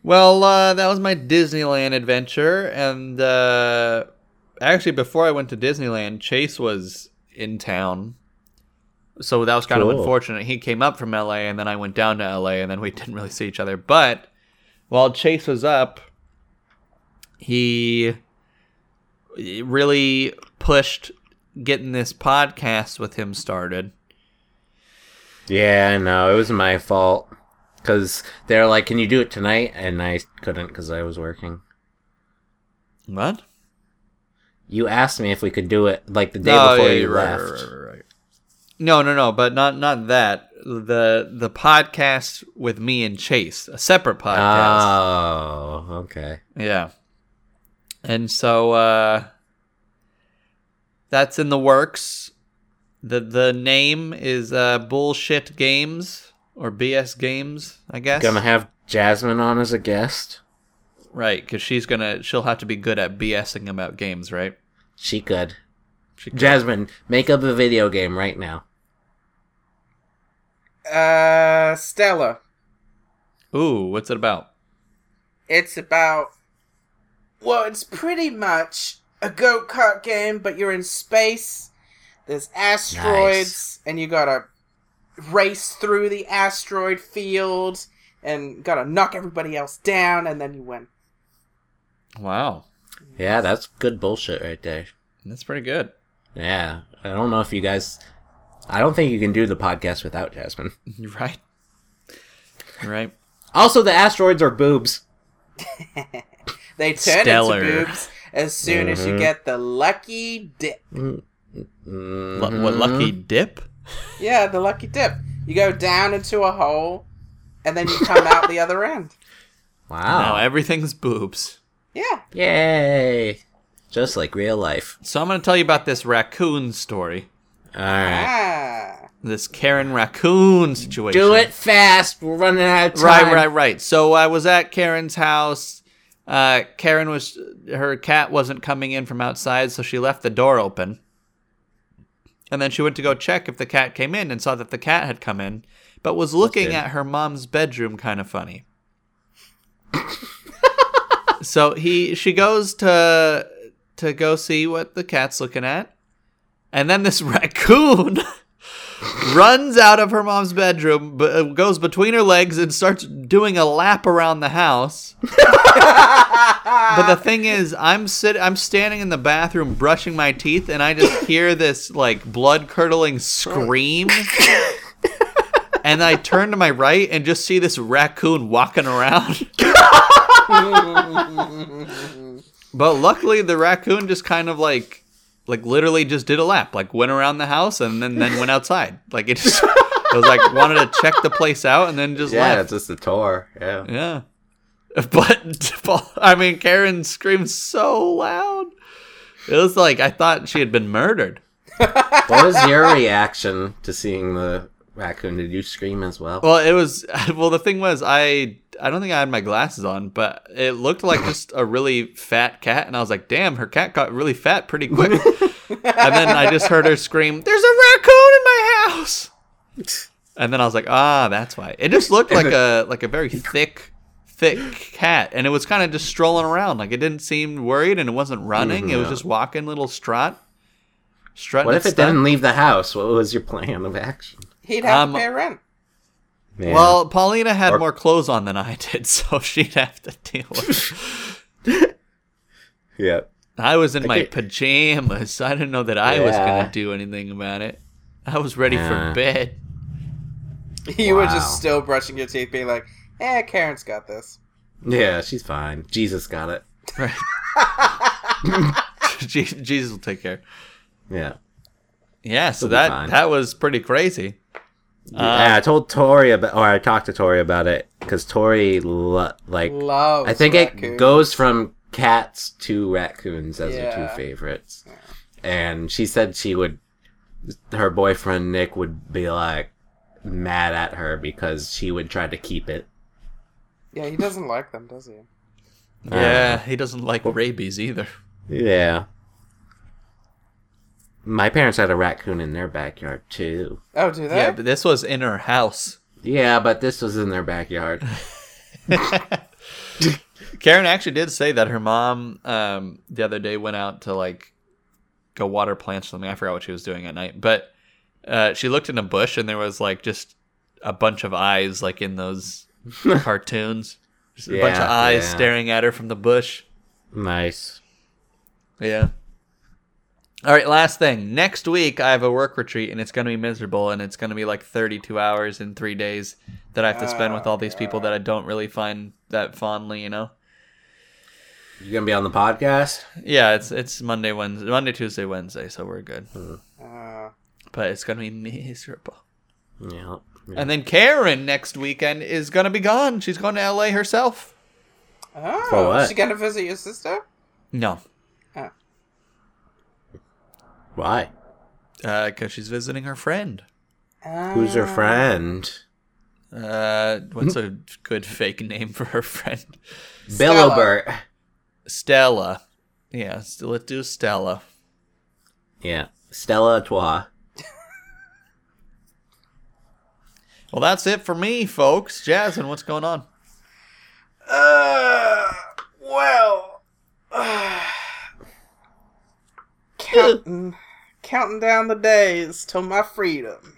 Well, uh, that was my Disneyland adventure, and uh, actually, before I went to Disneyland, Chase was in town, so that was kind of unfortunate. He came up from LA, and then I went down to LA, and then we didn't really see each other. But while Chase was up, he really pushed getting this podcast with him started. Yeah, I know. It was my fault. Because they're like, can you do it tonight? And I couldn't because I was working. What? You asked me if we could do it like the day Oh, before yeah, you right, left. right, right, right. No, no, no, but not not that. The the podcast with me and Chase, a separate podcast. Oh, okay. yeah. And so uh that's in the works. The the name is uh Bullshit Games or BS Games, I guess. Gonna have Jasmine on as a guest. Right, cuz she's going to she'll have to be good at BSing about games, right? She could. She could. Jasmine, make up a video game right now. Uh, Stella. Ooh, what's it about? It's about. Well, it's pretty much a go kart game, but you're in space. There's asteroids, and you gotta race through the asteroid field, and gotta knock everybody else down, and then you win. Wow. Yeah, that's good bullshit right there. That's pretty good. Yeah. I don't know if you guys. I don't think you can do the podcast without Jasmine. You're right. You're right. Also, the asteroids are boobs. They turn Stellar. into boobs as soon as you Mhm. get the lucky dip. Lu- Mhm. what lucky dip? Yeah, the lucky dip. You go down into a hole, and then you come out the other end. Wow. Now everything's boobs. Yeah. Yay. Just like real life. So I'm going to tell you about this raccoon story. Alright. Ah. This Karen raccoon situation. Do it fast. We're running out of time. Right, right, right. So I was at Karen's house. Uh, Karen was her cat wasn't coming in from outside, so she left the door open. And then she went to go check if the cat came in and saw that the cat had come in, but was looking at her mom's bedroom kind of funny. So he she goes to to go see what the cat's looking at. And then this raccoon runs out of her mom's bedroom, but uh, goes between her legs and starts doing a lap around the house. but the thing is, I'm sit I'm standing in the bathroom brushing my teeth and I just hear this like blood curdling scream. and I turn to my right and just see this raccoon walking around. but luckily the raccoon just kind of like like literally just did a lap, like went around the house and then then went outside. Like it just it was like wanted to check the place out and then just Yeah, left. it's just a tour. Yeah. Yeah. But I mean Karen screamed so loud. It was like I thought she had been murdered. What was your reaction to seeing the raccoon? Did you scream as well? Well, it was well the thing was I I don't think I had my glasses on, but it looked like just a really fat cat and I was like, "Damn, her cat got really fat pretty quick." and then I just heard her scream, "There's a raccoon in my house." And then I was like, "Ah, that's why." It just looked like a like a very thick thick cat and it was kind of just strolling around. Like it didn't seem worried and it wasn't running. It was Yeah. just walking little strut. Strutting what if its it didn't leave the house? What was your plan of action? He'd have Um, to pay rent. Yeah. Well, Paulina had Or- more clothes on than I did, so she'd have to deal with yeah. I was in my Okay. pajamas. I didn't know that I was going to do anything about it. I was ready Yeah. for bed. You were just still brushing your teeth, being like, "Eh, Karen's got this." Yeah, she's fine. Jesus got it. Right. Jesus will take care. Yeah. Yeah, so She'll that that was pretty crazy. Yeah, um, I told Tori about, or I talked to Tori about it because Tori, lo- like, Loves. I think it goes from cats to raccoons as her two favorites. And she said she would, her boyfriend Nick would be like mad at her because she would try to keep it. Yeah, he doesn't like them, does he? Yeah, uh, he doesn't like rabies either. Yeah. My parents had a raccoon in their backyard too. Oh, do they? Yeah, but this was in her house. Yeah, but this was in their backyard. Karen actually did say that her mom um, the other day went out to like go water plants or something. I forgot what she was doing at night, but uh, she looked in a bush and there was like just a bunch of eyes, like in those cartoons. Just a bunch of eyes yeah. staring at her from the bush. nice. Yeah. All right, last thing. Next week, I have a work retreat, and it's going to be miserable, and it's going to be like 32 hours in three days that I have to spend with all these people that I don't really find that fondly, you know? You gonna be on the podcast? Yeah, it's it's Monday, Wednesday, Monday, Tuesday, Wednesday, so we're good. Uh, But it's gonna be miserable. Yeah. And then Karen next weekend is gonna be gone. She's going to LA herself. oh, For what? Is she gonna visit your sister? No, Oh. Why? because she's visiting her friend. Who's her Ah. friend? Uh, what's a good fake name for her friend? Stella. Billowbert. Stella. Yeah, s- let's do Stella. Yeah. Stella Trois. Well, that's it for me, folks. Jasmine, what's going on? Uh, well, counting, counting down the days till my freedom.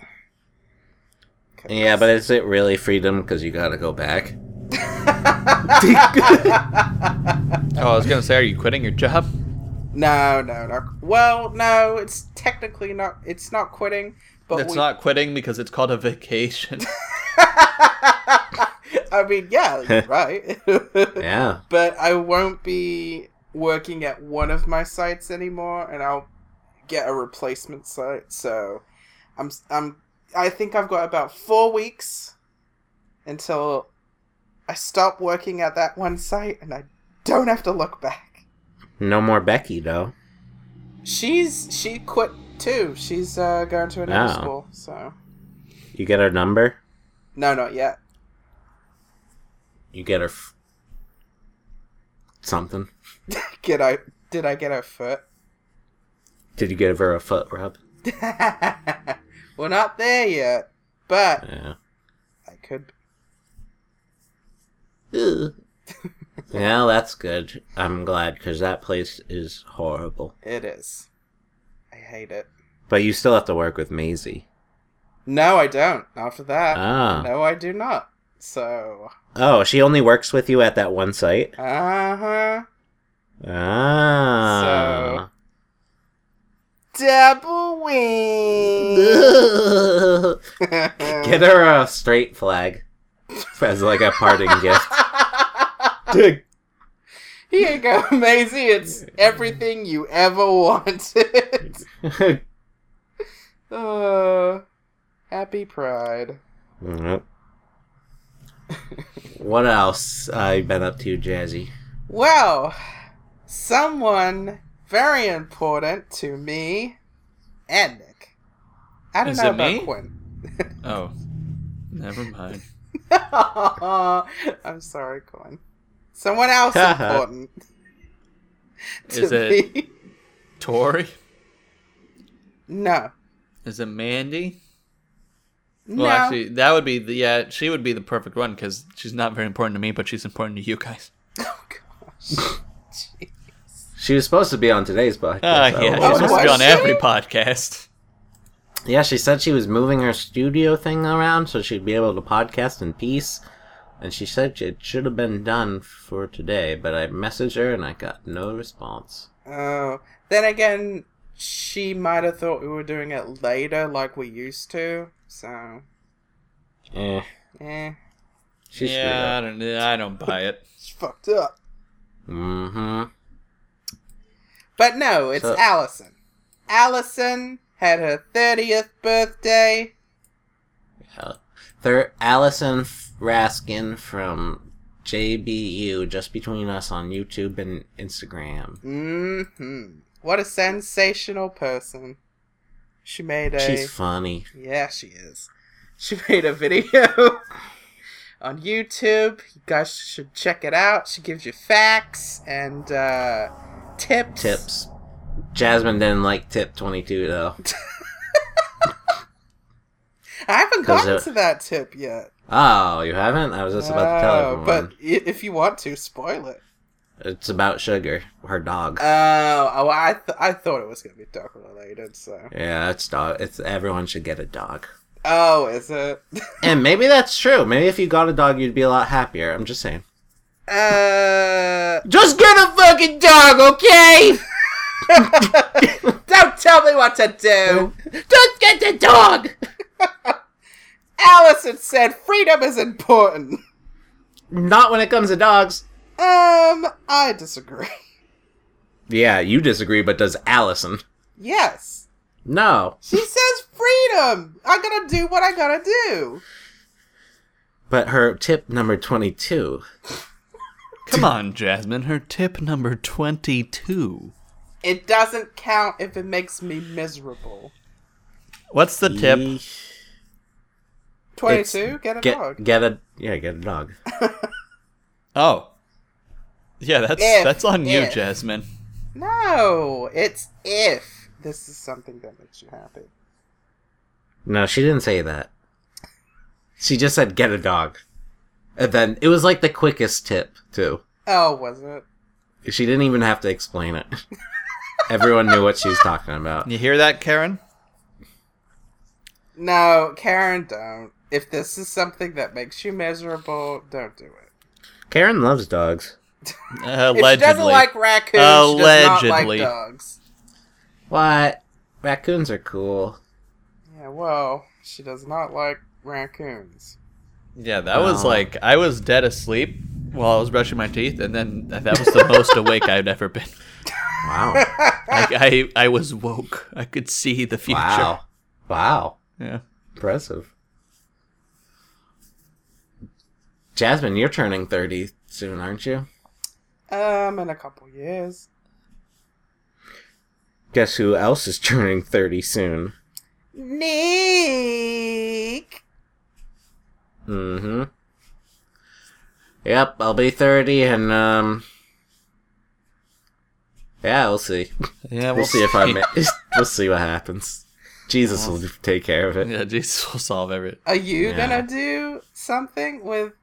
Yeah, but is it really freedom because you gotta go back? Oh, I was gonna say, are you quitting your job? no, no, no. Well, no, it's technically not. It's not quitting, but it's we, not quitting because it's called a vacation. I mean, yeah, you're right. Yeah. but I won't be working at one of my sites anymore, and I'll get a replacement site. So, I'm I'm I think I've got about four weeks until I stop working at that one site, and I don't have to look back. No more Becky though. She's she quit too. She's uh, going to another Oh. school. So You get her number. no, not yet. You get her f- something. Get I did I get her foot? Did you give her a foot rub? We're not there yet, but Yeah. I could. Yeah, that's good. I'm glad because that place is horrible. It is. I hate it. But you still have to work with Maisie. No, I don't. After that, Ah. no, I do not. So, Oh, she only works with you at that one site? uh huh. Ah. Double wing. Get her a straight flag as like a parting gift. Here you go, Maisie. It's everything you ever wanted. uh, happy Pride. Yep. what else uh, you been up to, Jazzy? Well, someone very important to me and Nick. I don't Is know it about me? Quinn. Oh, never mind. I'm sorry, Quinn. Someone else important. Is it- me. Tori? No. Is it Mandy? No. Well, actually, that would be the yeah. She would be the perfect one because she's not very important to me, but she's important to you guys. oh gosh. Gee. She was supposed to be on today's podcast. So- yeah, Oh, she's supposed to be on she? every podcast. Yeah, she said she was moving her studio thing around so she'd be able to podcast in peace. And she said it should have been done for today, but I messaged her and I got no response. Oh. Then again, she might have thought we were doing it later like we used to. So, Eh, eh. she's yeah, I don't. I don't buy it. It's fucked up. Mm-hmm. But no, it's So- Allison. Allison had her 30th birthday. They're Allison F- Raskin from JBU, just between us on YouTube and Instagram. Mm hmm What a sensational person. She made a. She's funny. Yeah, she is. She made a video on YouTube. You guys should check it out. She gives you facts and uh, tips. Tips. Jasmine didn't like tip 22 though. I haven't gotten it- to that tip yet. Oh, you haven't? I was just about to tell Oh, everyone. but if you want to, spoil it. It's about Sugar, her dog. Oh, oh I th- I thought it was gonna be dog related. So. yeah, it's dog. It's everyone should get a dog. Oh, is it? And maybe that's true. Maybe if you got a dog, you'd be a lot happier. I'm just saying. Uh, Just get a fucking dog, okay? don't tell me what to do. Just get the dog. Allison said freedom is important. Not when it comes to dogs. Um, I disagree. Yeah, you disagree, but does Allison? Yes. No. She says freedom. I gotta do what I gotta do. But her tip number 22. Come on, Jasmine. Her tip number twenty-two. It doesn't count if it makes me miserable. What's the tip? Yeesh. 22, get a Get, dog. get a yeah, get a dog. Oh, yeah. That's If, that's on you. Jasmine. No, it's if this is something that makes you happy. No, she didn't say that. She just said get a dog. And then it was like the quickest tip, too. Oh, was it? She didn't even have to explain it. Everyone knew what she was talking about. You hear that, Karen? No, Karen, don't. If this is something that makes you miserable, don't do it. Karen loves dogs. Uh, If she doesn't allegedly. like raccoons, she does not Allegedly. like dogs. What? Raccoons are cool. Yeah, well, she does not like raccoons. Yeah, that was Wow. like I was dead asleep while I was brushing my teeth, and then that was the most awake I'd ever been. Wow. Like I, I was woke. I could see the future. wow. Wow. Yeah. Impressive. Jasmine, you're turning 30 soon, aren't you? Um, in a couple years. Guess who else is turning 30 soon? Nick. Mm-hmm. Yep, I'll be 30 and, um... Yeah, we'll see. Yeah, We'll see if I ma- We'll see what happens. Jesus will take care of it. Yeah, Jesus will solve everything. Are you Yeah. gonna do something with,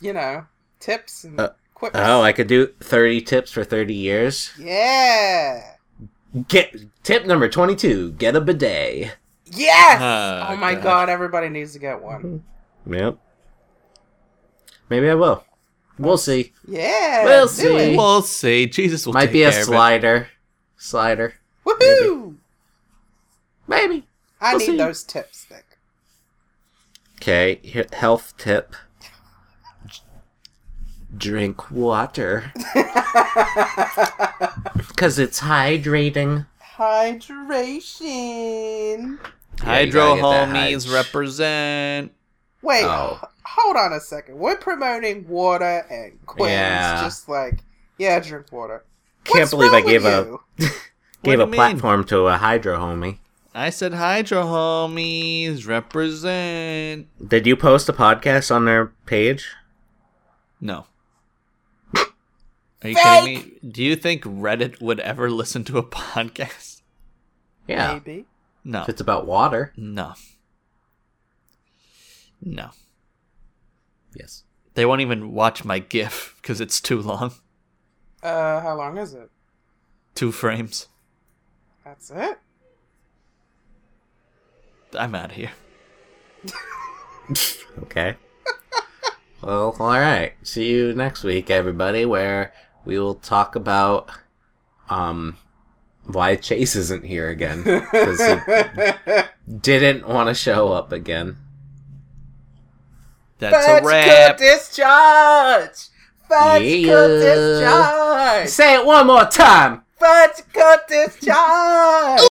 you know, tips and Uh, quips. Oh, I could do 30 tips for 30 years. yeah. Get tip number 22, get a bidet. Yes. Oh, oh my God. god, everybody needs to get one. Yep. Maybe I will. We'll see. Yeah. We'll do see. it. We'll see. Jesus will Might take be a care of it. slider. Slider. Woohoo! Maybe. I We'll need see. those tips, Nick. Okay, health tip. Drink water. Because it's hydrating. Hydration. Hydro Yeah, you gotta get that homies hyd- represent. Wait, Oh. h- hold on a second. We're promoting water and quiz. Yeah. Just like, yeah, drink water. Can't What's believe I gave with a gave a you mean? platform to a hydro homie. I said Hydro homies represent. Did you post a podcast on their page? No. Are you kidding me? Do you think Reddit would ever listen to a podcast? Yeah. Maybe. No. If it's about water. No. No. Yes. They won't even watch my GIF because it's too long. Uh, how long is it? Two frames. That's it. I'm out of here. Okay. well, alright. See you next week, everybody, where we will talk about um why Chase isn't here again. Because he didn't want to show up again. That's a Vertical wrap. discharge. Fudge Yeah. discharge. Say it one more time! Vertical discharge.